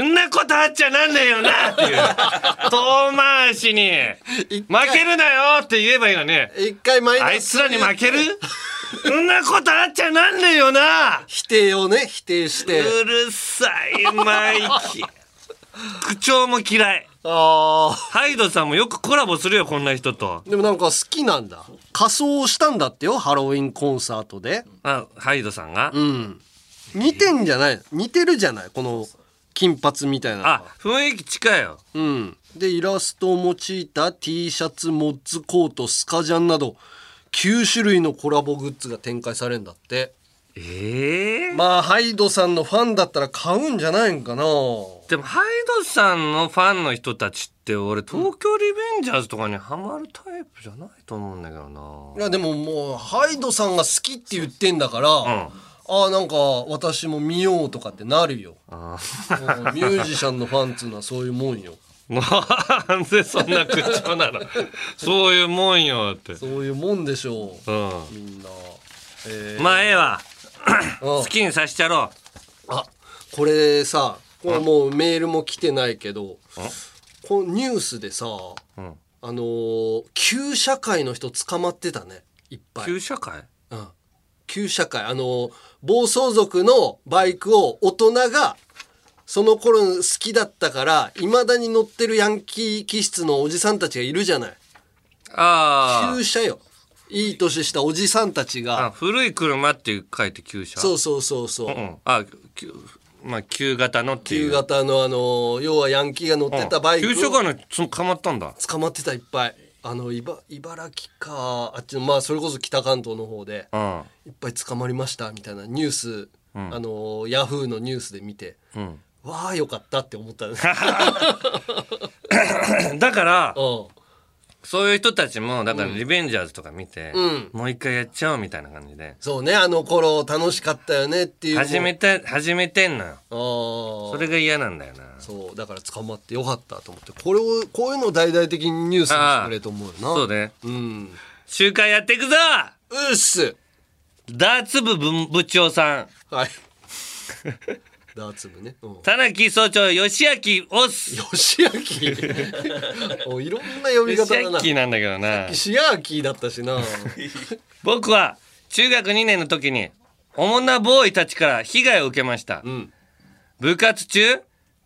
んなことあっちゃなんねえよなっていう。遠回しに、負けるなよって言えばいいのに、一回マイナスあいつらに負ける？んなことあっちゃなんねえよな。否定をね否定して。うるさい、マイキー。<laughs> 口調も嫌い。あハイドさんもよくコラボするよ、こんな人と。ーでもなんか好きなんだ。仮装したんだってよハロウィンコンサートで。あ、ハイドさんが、うん。似てんじゃない？似てるじゃない？この金髪みたいな。あ、雰囲気近いよ。うん。でイラストを用いた T シャツモッズコートスカジャンなど9種類のコラボグッズが展開されるんだって。ええまあハイドさんのファンだったら買うんじゃないんかな。でもハイドさんのファンの人たちって俺東京リベンジャーズとかにハマるタイプじゃないと思うんだけどな。いやでももうハイドさんが好きって言ってんだから、んああなんか私も見ようとかってなるよ。あうんミュージシャンのファンっつうのはそういうもんよ。<laughs> なんでそんな口調なの？<laughs> そういうもんよって。そういうもんでしょう。うみんな、えんまあええわ。ー好きにさしちゃろあこれさこれもうメールも来てないけどこのニュースでさ、ん。あのー旧社会の人捕まってたねいっぱい。旧社会？うん。旧社会。あのー暴走族のバイクを大人がその頃好きだったからいまだに乗ってるヤンキー気質のおじさんたちがいるじゃない。あ旧車よ。いい年したおじさんたちああが古い車って書いて旧車？そうそうそうそう、うんあ旧まあ旧型のっていう。旧型のあのー要はヤンキーが乗ってたバイクを旧車会のそのかまったんだ。捕まってたいっぱいあのいば茨城かあっちのまあそれこそ北関東の方でうん。いっぱい捕まりましたみたいなニュース、あのヤフーのニュースで見て、ん。わあよかったって思ったね <laughs> <laughs> だからうんそういう人たちもだからリベンジャーズとか見て、うん。もう一回やっちゃおうみたいな感じで。そうねあの頃楽しかったよねっていう始めて始めてんのよ。あー。それが嫌なんだよな。そうだから捕まってよかったと思って。これをこういうのを大々的にニュースにしてくれと思うよな。そうね。うん。集会やっていくぞ！うっす。ダーツ部部部長さん。はい <laughs> ダーツ部ね、うん、田中総長吉明オス。吉明？<laughs> おいろんな呼び方吉だな。明なんだけどな。シアーキーだったしな。<laughs> 僕は中学2年の時におもんなボーイたちから被害を受けました、ん。部活中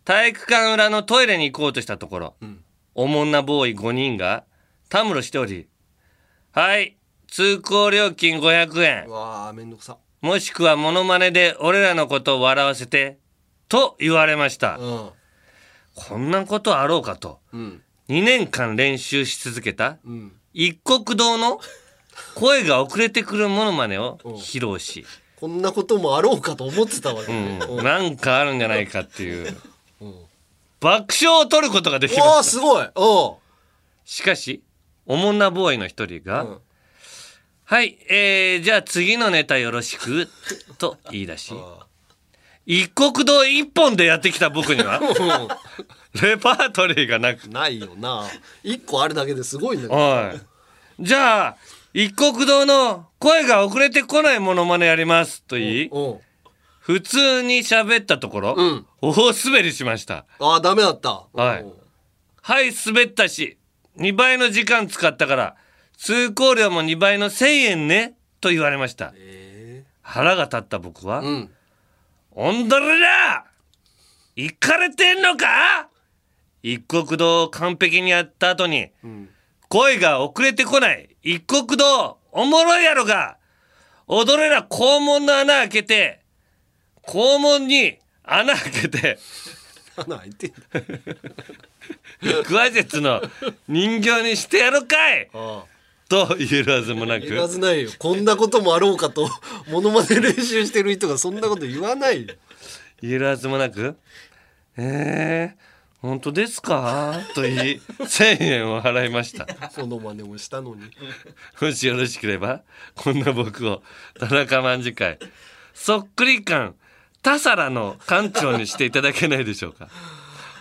体育館裏のトイレに行こうとしたところ、おもんなボーイ5人がたむろしておりはい通行料金500円。うわあめんどくさ。もしくはモノマネで俺らのことを笑わせてと言われました、うん。こんなことあろうかと。うん。2年間練習し続けたうん。一国堂の声が遅れてくるモノマネを披露し、こんなこともあろうかと思ってたわけうね、ん、なんかあるんじゃないかっていう。爆笑を取ることができわましすごい。おしかしおもんなボーイの一人が、うん。はいえー、じゃあ次のネタよろしくと言い出し <laughs> 一国堂一本でやってきた僕には？レパートリーがなく。ないよな。一個あるだけですごいんだけど。おい。じゃあ一国堂の声が遅れてこないモノマネやりますと言いうん普通に喋ったところ、うん。大滑りしました。ああダメだった。はい。うん。はい滑ったし2倍の時間使ったから通行料も2倍の1,000円ねと言われました。腹が立った僕はうん「おんどれだ行かれてんのか？一国堂を完璧にやった後に、声が遅れてこない。一国堂おもろいやろが。踊れら肛門の穴開けて。肛門に穴開けて。穴開いてんだ。腹話術の人形にしてやるかい。ああと言えるはずもなく。言わずないよ。こんなこともあろうかと <laughs> モノマネ練習してる人がそんなこと言わないよ。言えるはずもなく「えー、本当ですか?」と言い1,000円を払いました。モノマネもしたのに。もしよろしければこんな僕を田中卍会そっくり感田皿の館長にしていただけないでしょうか？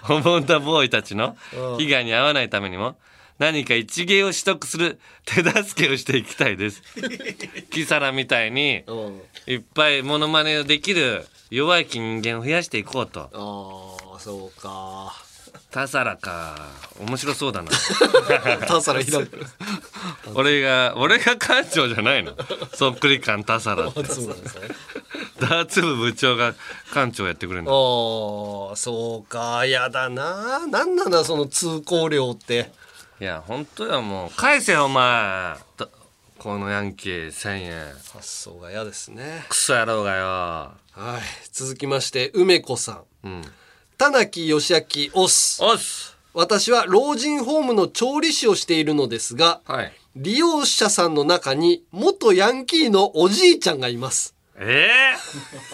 おもんだボーイたちの被害に遭わないためにも何か一芸を取得する <laughs> 手助けをしていきたいです。キサラみたいにうん。いっぱいモノマネをできる弱い人間を増やしていこうと。ああそうか。田皿か。面白そうだな。<laughs> 田皿開く <laughs> 俺が俺が館長じゃないの。そっくり感田皿って。そうなんですね。ダーツ部部長が館長やってくれるあの。あそうか。やだな。なんなんだその通行料っていや本当やもう。返せよお前。とこのヤンキー1000円。発想が嫌ですね。クソ野郎がよ。はい。続きまして梅子さん。うん。田中義明オス。おっす私は老人ホームの調理師をしているのですがはい。利用者さんの中に元ヤンキーのおじいちゃんがいます。え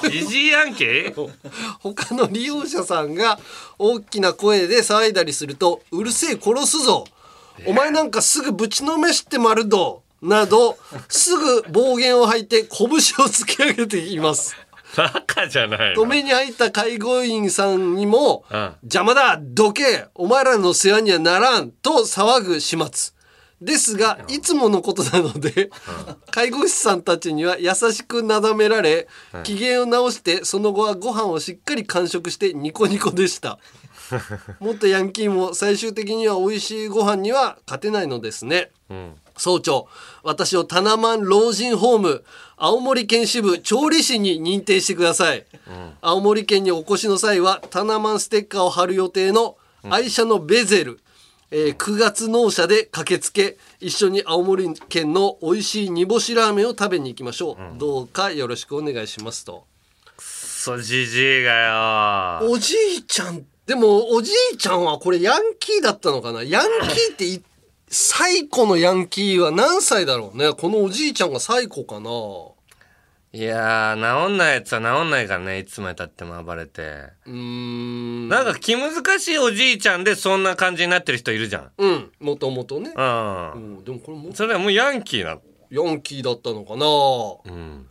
えー、ジジイヤンキー？<laughs> 他の利用者さんが大きな声で騒いだりすると「うるせえ殺すぞ」「お前なんかすぐぶちのめしてまるど」などすぐ暴言を吐いて拳を突き上げています。バカじゃないの。止めに入った介護員さんにもうん「邪魔だどけお前らの世話にはならん」と騒ぐ始末。ですがいつものことなので介護士さんたちには優しくなだめられ機嫌を直してその後はご飯をしっかり完食してニコニコでした元ヤンキーも最終的には美味しいご飯には勝てないのですね。うん。総長私をタナマン老人ホーム青森県支部調理師に認定してください、青森県にお越しの際はタナマンステッカーを貼る予定の愛車のベゼル、えー9月納車で駆けつけ一緒に青森県の美味しい煮干しラーメンを食べに行きましょう、どうかよろしくお願いしますと。クソジジイがよおじいちゃんでもおじいちゃんはこれヤンキーだったのかな？ヤンキーってい最古のヤンキーは何歳だろうね？このおじいちゃんが最古かな？いやー治んないやつは治んないからねいつまでたっても暴れて。うーん。なんか気難しいおじいちゃんでそんな感じになってる人いるじゃん。うん。もともとね、うん。うん、でもこれもそれはもうヤンキーなヤンキーだったのかな？うん。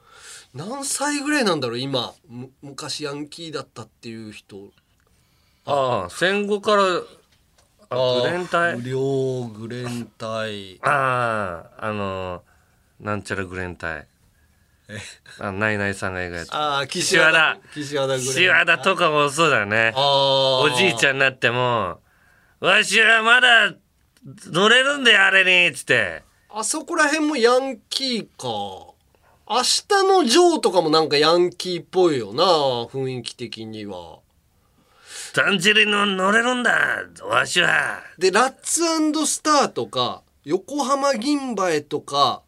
何歳ぐらいなんだろう今。む昔ヤンキーだったっていう人ああ戦後からあグレン隊不良グレン隊あああのなんちゃらグレン隊あナイナイさんが映画やってああ岸岸和田。岸和田岸和田とかもそうだよね。あおじいちゃんになってもわしはまだ乗れるんだよあれにっつって。あそこら辺もヤンキーか。明日のジョーとかもなんかヤンキーっぽいよな雰囲気的にはだんじりの乗れるんだ。わしは。でラッツスターとか横浜銀馬へとか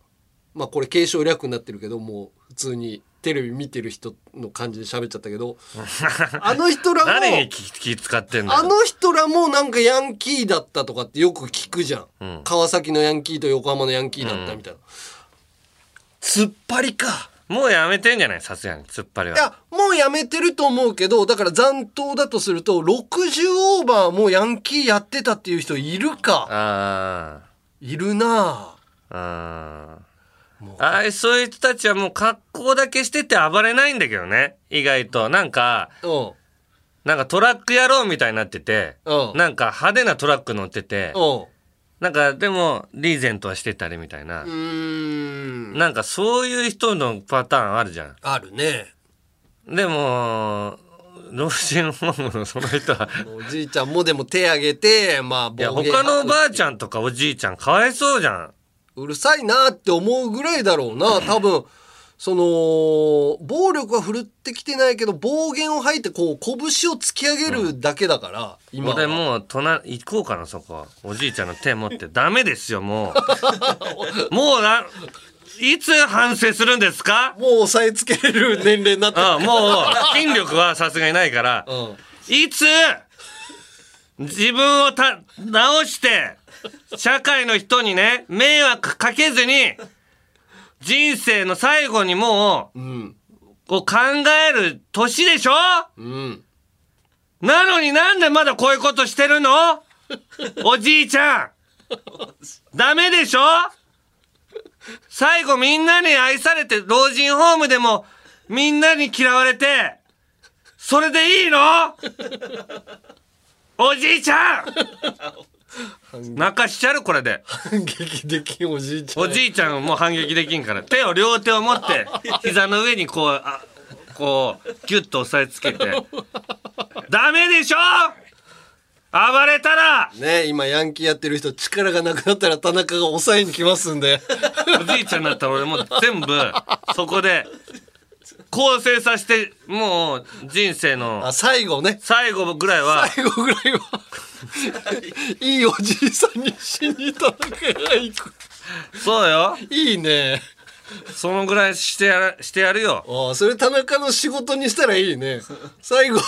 まあこれ継承略になってるけどもう普通にテレビ見てる人の感じで喋っちゃったけど <laughs> あの人らも誰に気気使ってんあの人らもなんかヤンキーだったとかってよく聞くじゃん、うん。川崎のヤンキーと横浜のヤンキーだったみたいな、突っ張りかもうやめてんじゃない？さすがに。突っ張りは。いやもうやめてると思うけどだから残党だとすると60オーバーもヤンキーやってたっていう人いるか。あいるな。ああああいそういう人たちはもう格好だけしてて暴れないんだけどね。意外と。なんかうん。なんかトラック野郎みたいになっててうん。なんか派手なトラック乗っててうんなんかでもリーゼントはしてたりみたいな。うーん。なんかそういう人のパターンあるじゃん。あるね。でも老人ホームのその人は。おじいちゃんもでも手挙げてまあいや暴言他のおばあちゃんとかおじいちゃんかわいそうじゃん。うるさいなって思うぐらいだろうな。多分その暴力は振るってきてないけど暴言を吐いてこう拳を突き上げるだけだから、今は。俺もう隣行こうかなそこおじいちゃんの手持って。ダメですよもう。<laughs> もうないつ反省するんですか？もう押さえつけれる年齢になったあもう筋力はさすがにないから。うん。いつ自分をた直して社会の人にね迷惑かけずに人生の最後にもうん。うこう考える年でしょ？うん。なのになんでまだこういうことしてるの？<laughs> おじいちゃん。ダメでしょ？最後みんなに愛されて老人ホームでもみんなに嫌われてそれでいいの？<laughs> おじいちゃん <laughs> 泣かしちゃるこれで。反撃できんおじいちゃん。おじいちゃんもう反撃できんから。手を両手を持って膝の上にこうあこうギュッと押さえつけて。ダメでしょ！暴れたら！ね今ヤンキーやってる人力がなくなったら田中が抑えに来ますんで。おじいちゃんになったら俺もう全部そこで構成させてもう人生のあ最後ね。最後ぐらいは最後ぐらいは <laughs> いいおじいさんに死に田中が行くそうよ。いいね。そのぐらいしてやらしてやるよ。ああそれ田中の仕事にしたらいいね。最後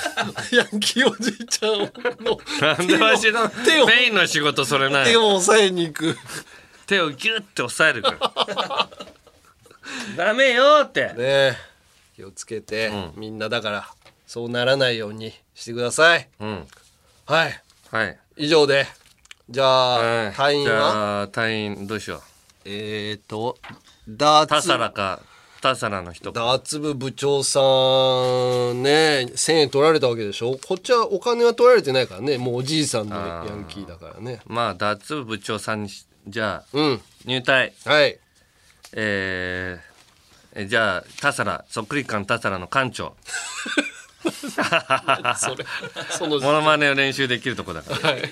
<laughs> ヤンキーおじいちゃんのなんでわしの手をメインの仕事それない手を押さえに行く。手をギュッて押さえるから。<laughs> ダメよって。ねえ。気をつけて、みんなだからそうならないようにしてください。うんはい。はい。以上で。じゃあ、はい。じ隊員はゃあ隊員どうしよう？えっ、ー、とダー田ツ皿か田皿の人か。ダーツ部部長さんね1000円取られたわけでしょ？こっちはお金は取られてないからね。もうおじいさんのヤンキーだからね。まあダーツ部部長さんにしじゃあうん。入隊。はい。えーえじゃあ田皿そっくり感田皿の館長 <laughs> <laughs> それそのモノマネを練習できるとこだから。はい。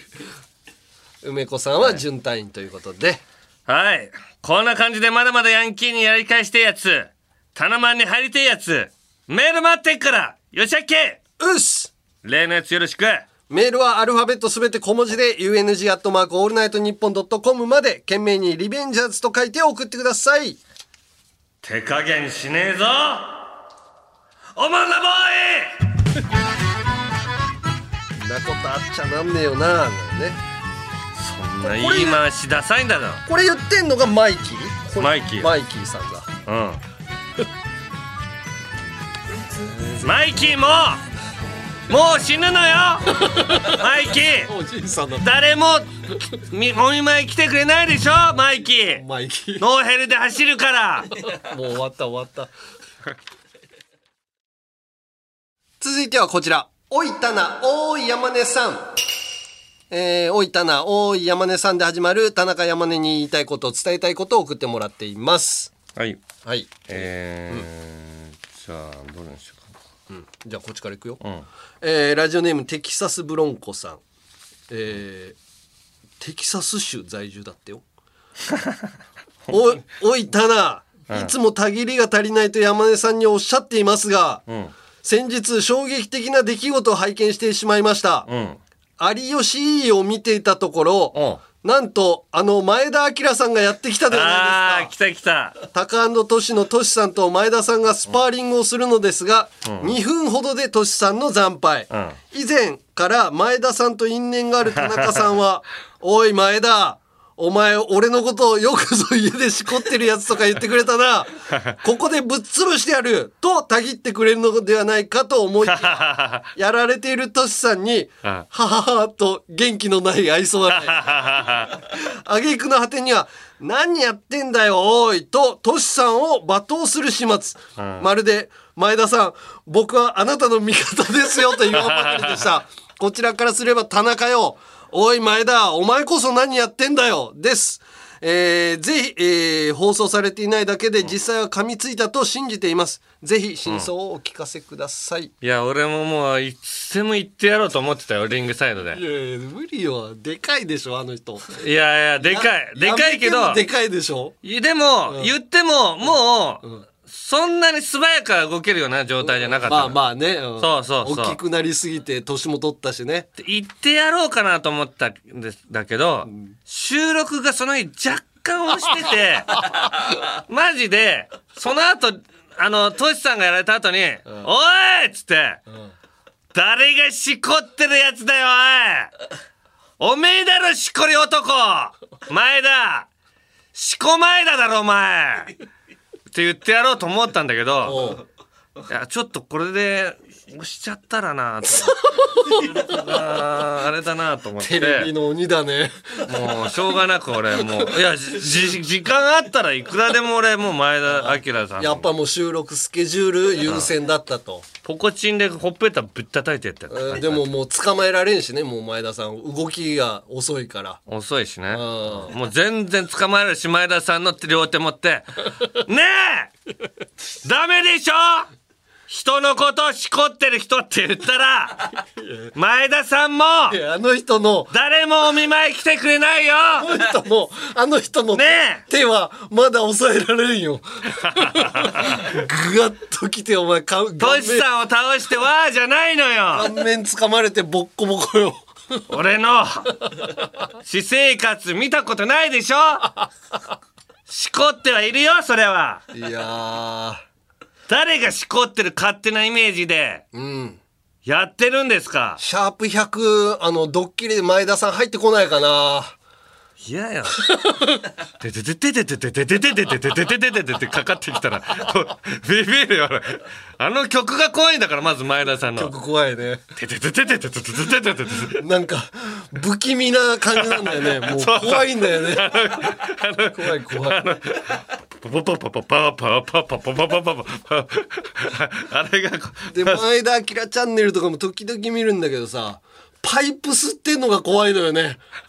梅子さんは準隊員ということで、はい。こんな感じでまだまだヤンキーにやり返してやつ。タナマンに入りてえやつ。メール待ってっから。よっしゃっけ。うっす。例のやつよろしく。メールはアルファベットすべて小文字で UNG アットマークオールナイトニッポンドットコムまで件名にリベンジャーズと書いて送ってください。手加減しねえぞおまんなボーイそんなことあっちゃなんねえよななんね。そんな言い回しダサいんだぞ。これ言ってんのがマイキー？マイキー。マイキーさんだうん。マイキーももう死ぬのよ。マイキー。おじいさんだ。誰もみお見舞い来てくれないでしょ？マイキー。マイキー。ノーヘルで走るから。<laughs> もう終わった終わった続いてはこちら。おいたなおい山根さん。えー、おいたなおい山根さんで始まる田中山根に言いたいこと伝えたいことを送ってもらっています。はい。はい、えーじゃあどれにしようか。うん、じゃあこっちからいくよ、なうん。えーラジオネームテキサスブロンコさん、えーテキサス州在住だってよ。<laughs> おいおいタナ、いつもたぎりが足りないと山根さんにおっしゃっていますが、ん先日衝撃的な出来事を拝見してしまいました、うん。有吉を見ていたところ、なんとあの前田明さんがやってきたではあないですか。あ来た来た。タカトシのトシさんと前田さんがスパーリングをするのですが、2分ほどでトシさんの惨敗、ん。以前から前田さんと因縁がある田中さんは「<laughs> おい前田お前俺のことをよくぞ家でしこってるやつとか言ってくれたな。<laughs> ここでぶっ潰してやる」とたぎってくれるのではないかと思いきや <laughs> やられているトシさんに「ははは」と元気のない愛想笑い。<laughs> 挙句の果てには「何やってんだよおい」とトシさんを罵倒する始末、まるで「前田さん僕はあなたの味方ですよ」と言わんばかりでした。こちらからすれば田中よおい前田お前こそ何やってんだよ。です。えーぜひ、えー放送されていないだけで実際は噛みついたと信じています。ぜひ真相をお聞かせください、いや俺ももういつでも行ってやろうと思ってたよリングサイドで。いやいや無理よ。でかいでしょあの人。いやいやでかいでかいけど。でかいでしょ。でも、言ってももう、そんなに素早く動けるような状態じゃなかったの。まあまあね、ん。そうそうそう。大きくなりすぎて年も取ったしね。行ってやろうかなと思ったんですだけど、収録がその日若干押してて <laughs> マジでその後あのトシさんがやられた後に「おい!」っつって、誰がしこってるやつだよおい。おめえだろしこり男。前だ。しこ前だだろお前言ってやろうと思ったんだけどいやちょっとこれで押しちゃったらなとあーあれだなと思って。テレビの鬼だね。もうしょうがなく俺もういやじじ時間あったらいくらでも俺もう前田明さんやっぱもう収録スケジュール優先だったと、ポコチンでほっぺたぶったたいてやったうんでももう捕まえられんしねもう前田さん。動きが遅いから。遅いしね。ん。もう全然捕まえるし前田さんの両手持って「<laughs> ねえ！ダメでしょ人のことをしこってる人って言ったら前田さんもいやあの人の誰もお見舞い来てくれないよ。あの人のあの人のねえ。手はまだ抑えられんよ。ぐわっときてお前顔トシさんを倒してわーじゃないのよ。顔面掴まれてボッコボコよ。俺の私生活見たことないでしょ？しこってはいるよそれは。いやー誰がしこってる勝手なイメージでうん。やってるんですか？シャープ100あのドッキリで前田さん入ってこないかないやや。てててててててててててててててててててかかってきたら、ビビるよ。あの曲が怖いんだから、まず前田さんの。曲怖いねててててててててててててなんか不気味な感じなんだよねもう怖いんだよね怖い怖いポポポポポパパパパパパパパパあれがこで前田明チャンネルとかも時々見るんだけどさパイプ吸ってんのが怖いのよね。<laughs>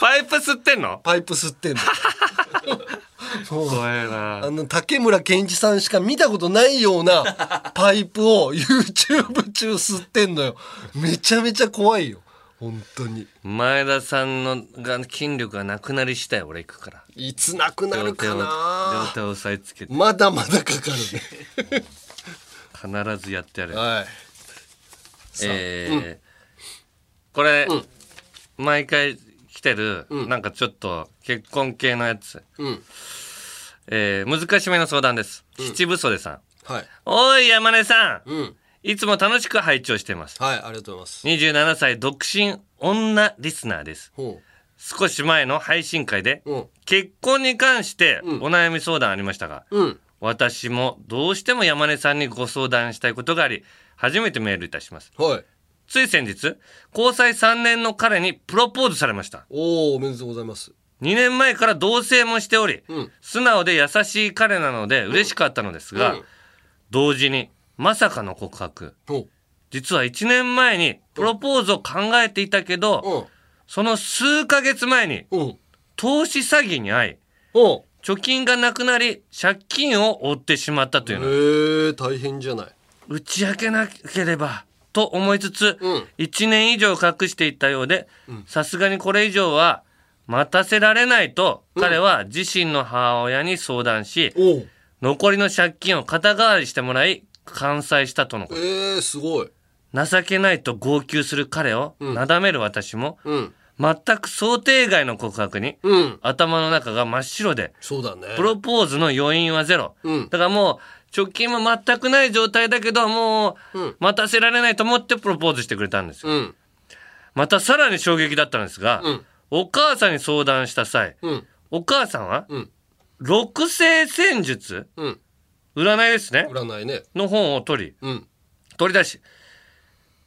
パイプ吸ってんの？パイプ吸ってんの。<laughs> 怖いな。あの竹村健一さんしか見たことないようなパイプを YouTube 中吸ってんのよ。めちゃめちゃ怖いよ。本当に。前田さんのが筋力がなくなり次第俺行くから。いつなくなるか両手を両な手を押さえつけて。まだまだかかるね。必ずやってやる。はい。えーこれ、毎回来てる、なんかちょっと結婚系のやつ、うん。えー難しめの相談です、七分袖さん。はい。おい山根さん、うん。いつも楽しく拝聴しています。はいありがとうございます。27歳独身女リスナーです。ほ少し前の配信会で、ううん。結婚に関してうん。お悩み相談ありましたが、うん。私もどうしても山根さんにご相談したいことがあり初めてメールいたします。はいつい先日交際3年の彼にプロポーズされました。おおおめでとうございます。2年前から同棲もしており、うん。素直で優しい彼なので嬉しかったのですが、うん。同時にまさかの告白。ほ実は1年前にプロポーズを考えていたけど、その数ヶ月前にうん。投資詐欺に遭いう。ん貯金がなくなり借金を負ってしまったというの。へえ大変じゃない。打ち明けなければと思いつつ、うん。1年以上隠していったようでさすがにこれ以上は待たせられないと、彼は自身の母親に相談しおう。残りの借金を肩代わりしてもらい完済したとのこと。えー、すごい。情けないと号泣する彼をなだめる私も、うん。全く想定外の告白に、うん。頭の中が真っ白でそうだね。プロポーズの余韻はゼロ。うん。だからもう、貯金も全くない状態だけど、もう、うん。待たせられないと思ってプロポーズしてくれたんですよ。うん。またさらに衝撃だったんですが、うん。お母さんに相談した際、うん。お母さんは、うん。六星戦術、うん。占いですね、占いね。の本を取り、うん。取り出し、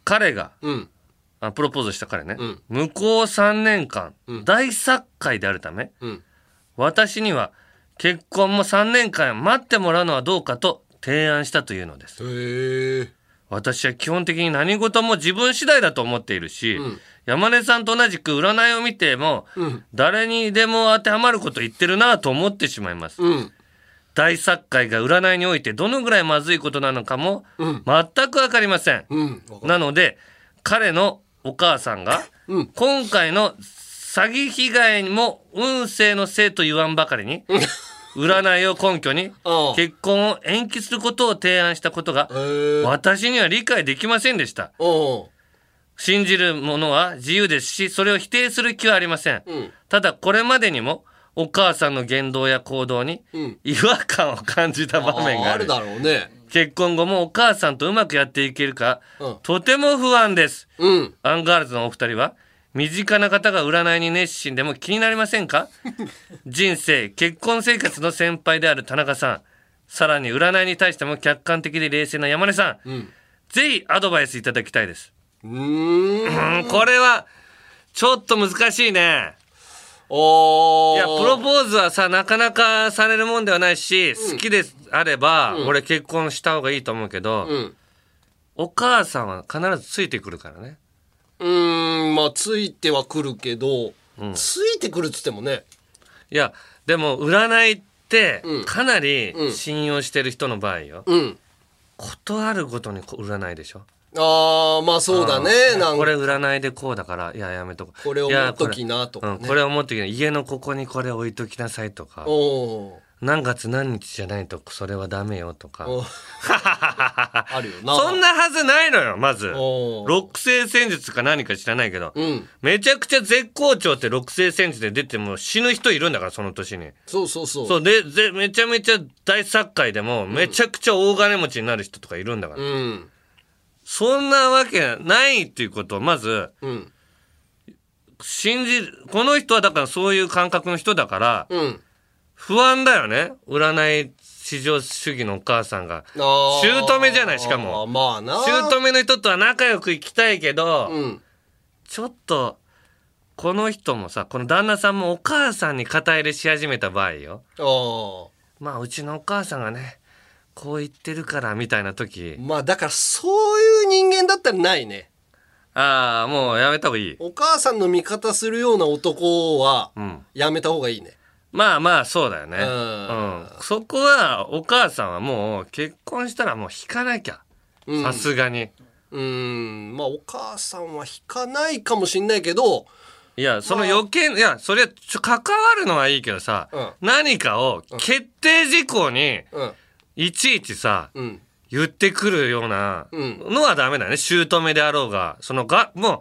彼が、うん。あプロポーズした彼ね、うん。向こう3年間、うん。大作界であるため、うん。私には結婚も3年間待ってもらうのはどうかと提案したというのです。へえ私は基本的に何事も自分次第だと思っているし、ん。山根さんと同じく占いを見ても、うん。誰にでも当てはまること言ってるなと思ってしまいます。うん。大作界が占いにおいてどのぐらいまずいことなのかもうん。全くわかりません。なので彼のお母さんがうん。今回の詐欺被害も運勢のせいと言わんばかりに占いを根拠に結婚を延期することを提案したことが私には理解できませんでした。信じるものは自由ですしそれを否定する気はありません。うん。ただこれまでにもお母さんの言動や行動にうん。違和感を感じた場面がある。ああるだろうね。結婚後もお母さんとうまくやっていけるかうん。とても不安です。うん。アンガールズのお二人は身近な方が占いに熱心でも気になりませんか？<laughs> 人生結婚生活の先輩である田中さん。さらに占いに対しても客観的で冷静な山根さん、ん。ぜひアドバイスいただきたいです、うーん。うん、これはちょっと難しいね。おいやプロポーズはさなかなかされるもんではないし、好きであれば、俺結婚した方がいいと思うけど、うん。お母さんは必ずついてくるからね。うーんまあついてはくるけど、ついてくるっつってもね。いやでも占いってうん。かなりうん。信用してる人の場合よ、うん。ことあるごとにこう占いでしょ？ああまあそうだねなんか。これ占いでこうだからいややめとこう。これを持っときなとかね。これ,、うん、これを持っときな。家のここにこれ置いときなさいとか。おー何月何日じゃないとそれはダメよとか。<laughs> あるよな。そんなはずないのよまず。六星戦術か何か知らないけど、うん。めちゃくちゃ絶好調って六星戦術で出ても死ぬ人いるんだからその年に。そうそうそう。そうでぜめちゃめちゃ大作界でもめちゃくちゃ大金持ちになる人とかいるんだから、うん。そんなわけないっていうことをまずうん。信じるこの人はだからそういう感覚の人だからうん不安だよね。占い至上主義のお母さんが。姑じゃないしかも。まあな。姑の人とは仲良く生きたいけど、うん。ちょっとこの人もさこの旦那さんもお母さんに肩入れし始めた場合よ。まあうちのお母さんがねこう言ってるからみたいな時。まあだからそういう人間だったらないね。ああもうやめた方がいい。お母さんの味方するような男はうん。やめた方がいいねまあまあそうだよね。ううん。ん、そこはお母さんはもう結婚したらもう引かなきゃ。うん。さすがに。うん。まあお母さんは引かないかもしんないけど。いやその余計いやそれはちょ関わるのはいいけどさ、うん。何かを決定事項にうん。いちいちさうん。言ってくるようなうん。のはダメだね。姑であろうがそのがもう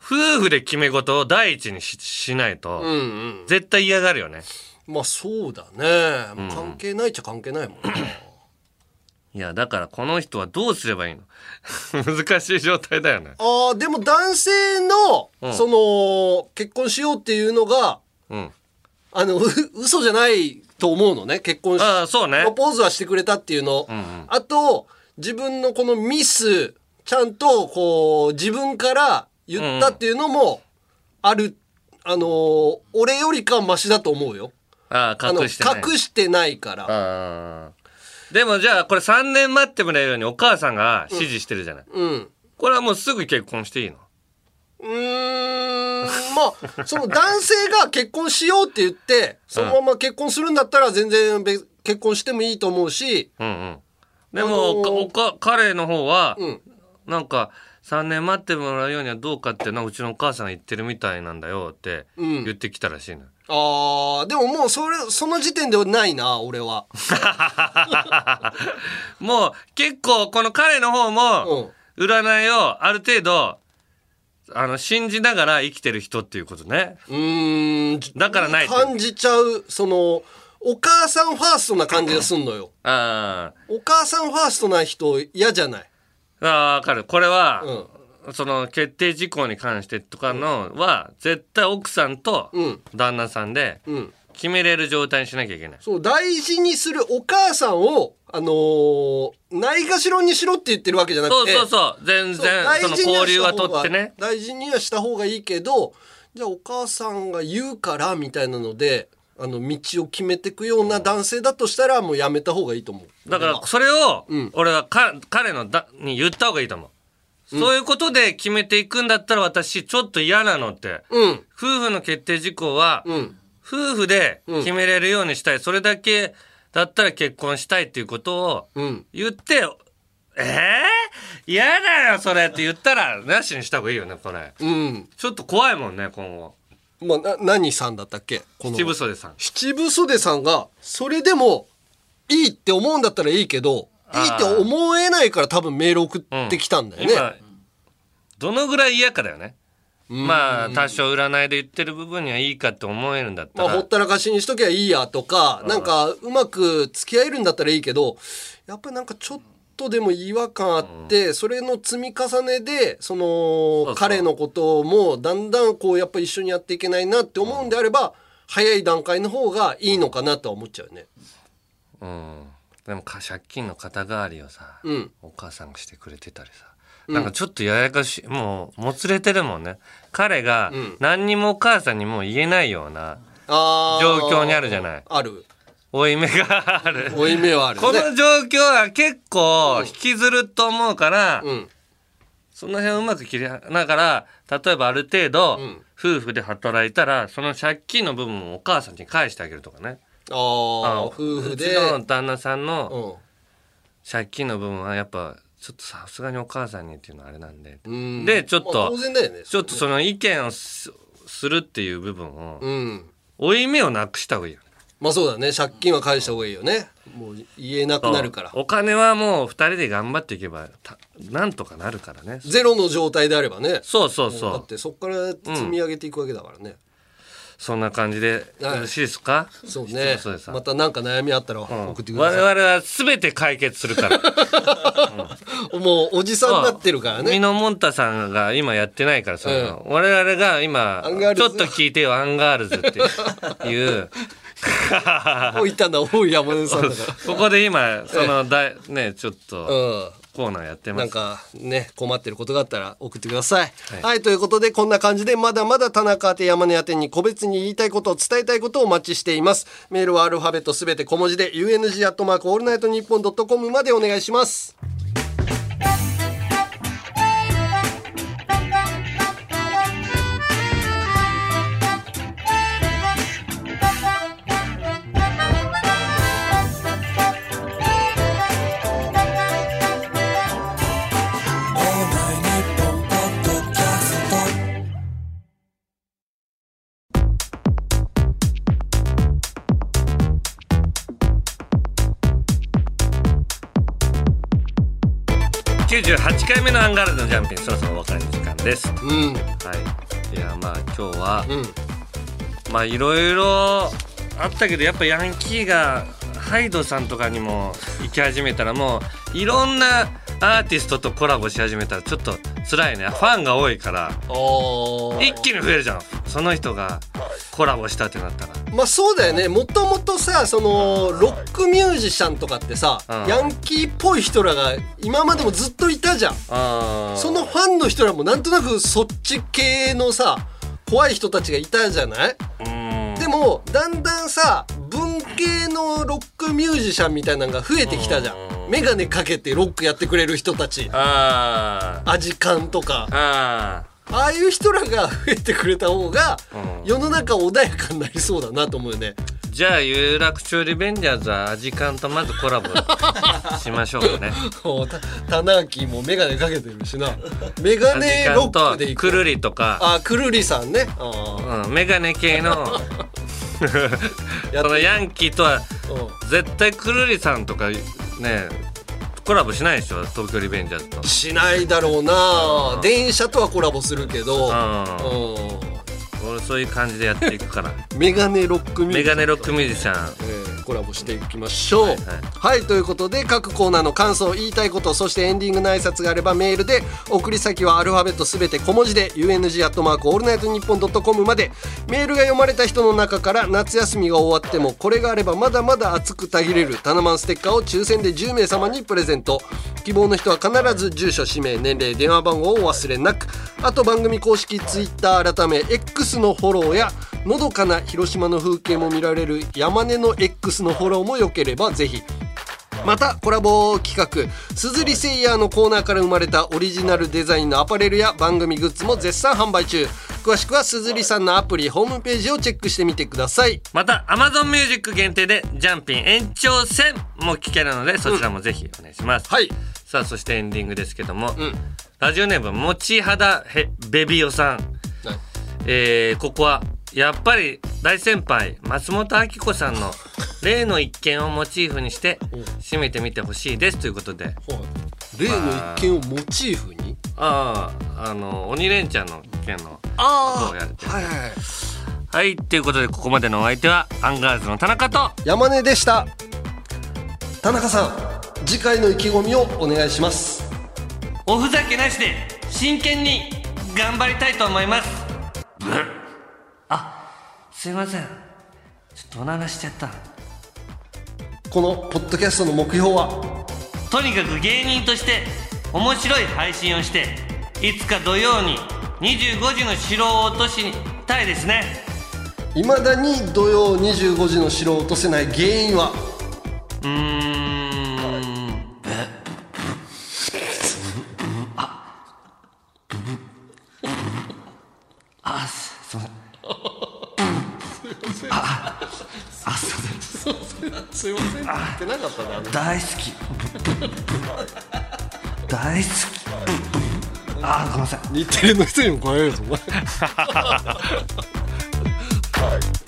夫婦で決め事を第一にししないと、うんうん。絶対嫌がるよね。まあそうだね、関係ないっちゃ関係ないもんねいやだからこの人はどうすればいいの？<laughs> 難しい状態だよね。ああでも男性の、うん。その結婚しようっていうのがうん。あのう嘘じゃないと思うのね結婚しああそうね。プロポーズはしてくれたっていうの、ん。あと自分のこのミスちゃんとこう自分から言ったっていうのもある、あのー俺よりかはマシだと思うよ。あああの隠してない。隠してないから。あー。でもじゃあこれ3年待ってもらえるようにお母さんが指示してるじゃない、うん。これはもうすぐ結婚していいの？うーんまあ <laughs> その男性が結婚しようって言ってそのまま結婚するんだったら全然別結婚してもいいと思うし。うんうん。でも、あのーおか彼の方は、うん。なんか3年待ってもらうようにはどうかってなうちのお母さんが言ってるみたいなんだよってうん。言ってきたらしいの、あーでももうそれその時点ではないな俺は。<laughs> もう結構この彼の方もうん。占いをある程度あの信じながら生きてる人っていうことね。うーん。だからない感じちゃうそのお母さんファーストな感じがすんのよ。あお母さんファーストな人嫌じゃない？ーあーわかる。これは、うん。その決定事項に関してとかのは絶対奥さんとうん。旦那さんでうん。決めれる状態にしなきゃいけない。そう大事にするお母さんをあのーないがしろにしろって言ってるわけじゃなくて。そうそうそう。全そう然その交流は取ってね。大事にはした方がいいけどじゃあお母さんが言うからみたいなのであの道を決めていくような男性だとしたらもうやめた方がいいと思う。だからそれをうん。俺はか彼のだに言った方がいいと思う、そういうことで決めていくんだったら私ちょっと嫌なのって。うん。夫婦の決定事項は、うん。夫婦で決めれるようにしたい、それだけだったら結婚したいっていうことをうん。言って、えー、嫌だよそれって言ったらなしにした方がいいよねこれ。うん。ちょっと怖いもんね今後まあな何さんだったっけ？この。七分袖さん。七分袖さんがそれでもいいって思うんだったらいいけどいいって思えないから多分メール送ってきたんだよね、今どのぐらい嫌かだよね。まあ多少占いで言ってる部分にはいいかって思えるんだったまあ、ら、ほったらかしにしときゃいいやとか、なんかうまく付き合えるんだったらいいけど、やっぱりなんかちょっとでも違和感あって、それの積み重ねで、その彼のこともだんだんこうやっぱ一緒にやっていけないなって思うんであれば、早い段階の方がいいのかなとは思っちゃうね。うん、でもか借金の肩代わりをさ、うん。お母さんがしてくれてたりさ。なんかちょっとややかしいもうもつれてるもんね。彼がん。何にもお母さんにも言えないような状況にあるじゃない。ある。負い目がある負い目はあるね。この状況は結構引きずると思うから、うん。その辺をうまく切りながら例えばある程度、ん夫婦で働いたらその借金の部分をお母さんに返してあげるとかねああ、夫婦うちで。の旦那さんのう借金の部分はやっぱちょっとさすがにお母さんにっていうのはあれなんで、ん。うんでちょっとまあ当然だよね。ちょっとその意見をすするっていう部分をうん。負い目をなくした方がいいよねまあそうだね。借金は返した方がいいよね。もう言えなくなるから。お金はもう二人で頑張っていけばたなんとかなるからねゼロの状態であればね。そうそうそうだってそこから積み上げていくわけだからね。そんな感じではいよろしいですか？そうねそうです。またなんか悩みあったらうん送ってください。我々は全て解決するから <laughs> もうおじさんになってるからね。ミみのもんたさんが今やってないからその、我々が今ちょっと聞いてよアンガールズっていう <laughs> もういたんだ、おい山根さんだか <laughs> ここで今そのだいねちょっと。コーナーやってますなんかね困ってることがあったら送ってください。はい、ということでこんな感じでまだまだ田中宛て山根宛てに個別に言いたいことを伝えたいことをお待ちしています。メールはアルファベットすべて小文字で UNG アットマークオールナイトニッポンドットコムまでお願いします。回目のアンガールズのジャンピンそろそろお別れの時間ですうん。はいいやまあ今日は、うん。まあいろいろあったけどやっぱヤンキーがハイドさんとかにも行き始めたらもういろんなアーティストとコラボし始めたらちょっと辛いね。ファンが多いから一気に増えるじゃん。その人がコラボしたってなったら。まあそうだよね。もともとさそのロックミュージシャンとかってさ、うん。ヤンキーっぽい人らが今までもずっといたじゃん。そのファンの人らもなんとなくそっち系のさ怖い人たちがいたじゃない？うん。でもだんだんさ文系のロックミュージシャンみたいなのが増えてきたじゃん。うん。眼鏡かけてロックやってくれる人たち。あー。アジカンとか。あああいう人らが増えてくれた方がうん。世の中穏やかになりそうだなと思うよねじゃあ有楽町リベンジャーズはアジカンとまずコラボしましょうかね。<laughs> おた棚木も眼鏡かけてるしな。メガアジネロックでいくくるりとか、あくるりさんね。あうん、メガネ系の。そのヤンキーとはうん。絶対くるりさんとかねコラボしないでしょ？東京リベンジャーズと。しないだろうな。電車とはコラボするけど。ううん俺そういう感じでやっていくから。メガネロックミュージメシャンガネロックミュージシャン。えーコラボしていきましょう。ははいい、ということで各コーナーの感想言いたいことそしてエンディングの挨拶があればメールで送り先はアルファベットすべて小文字で UNG アットマークオールナイトニッポンドットコムまで。メールが読まれた人の中から夏休みが終わってもこれがあればまだまだ熱くたぎれるタナマンステッカーを抽選で10名様にプレゼント希望の人は必ず住所氏名年齢電話番号をお忘れなく。あと番組公式ツイッター改め X のフォローやのどかな広島の風景も見られる山根の X のフォローもよければぜひ。またコラボ企画「すずりセイヤー」のコーナーから生まれたオリジナルデザインのアパレルや番組グッズも絶賛販売中。詳しくはすずりさんのアプリホームページをチェックしてみてください。また Amazon Music 限定でジャンピン延長戦も聞けるのでそちらもぜひお願いします、はいさあそしてエンディングですけども、ん。ラジオネームもち肌へベビオさん、えーここはやっぱり大先輩松本明子さんの <laughs> 例の一件をモチーフにして締めてみてほしいです。ということで。例の一件をモチーフに？あああの鬼レンチャンの件のあどうやって。はいはいはい。はいということでここまでのお相手はアンガールズの田中と。山根でした。田中さん次回の意気込みをお願いします。おふざけなしで真剣に頑張りたいと思います。あすいません。ちょっとおならしちゃった。このポッドキャストの目標は？とにかく芸人として面白い配信をしていつか土曜に25時の城を落としたいですね。いまだに土曜25時の城を落とせない原因は？うーん。ああすいません。すいません。って言ってなかったねあの。大好き。大好き。あーごめんなさい。日テレの人にも来られるぞお前。は <laughs> い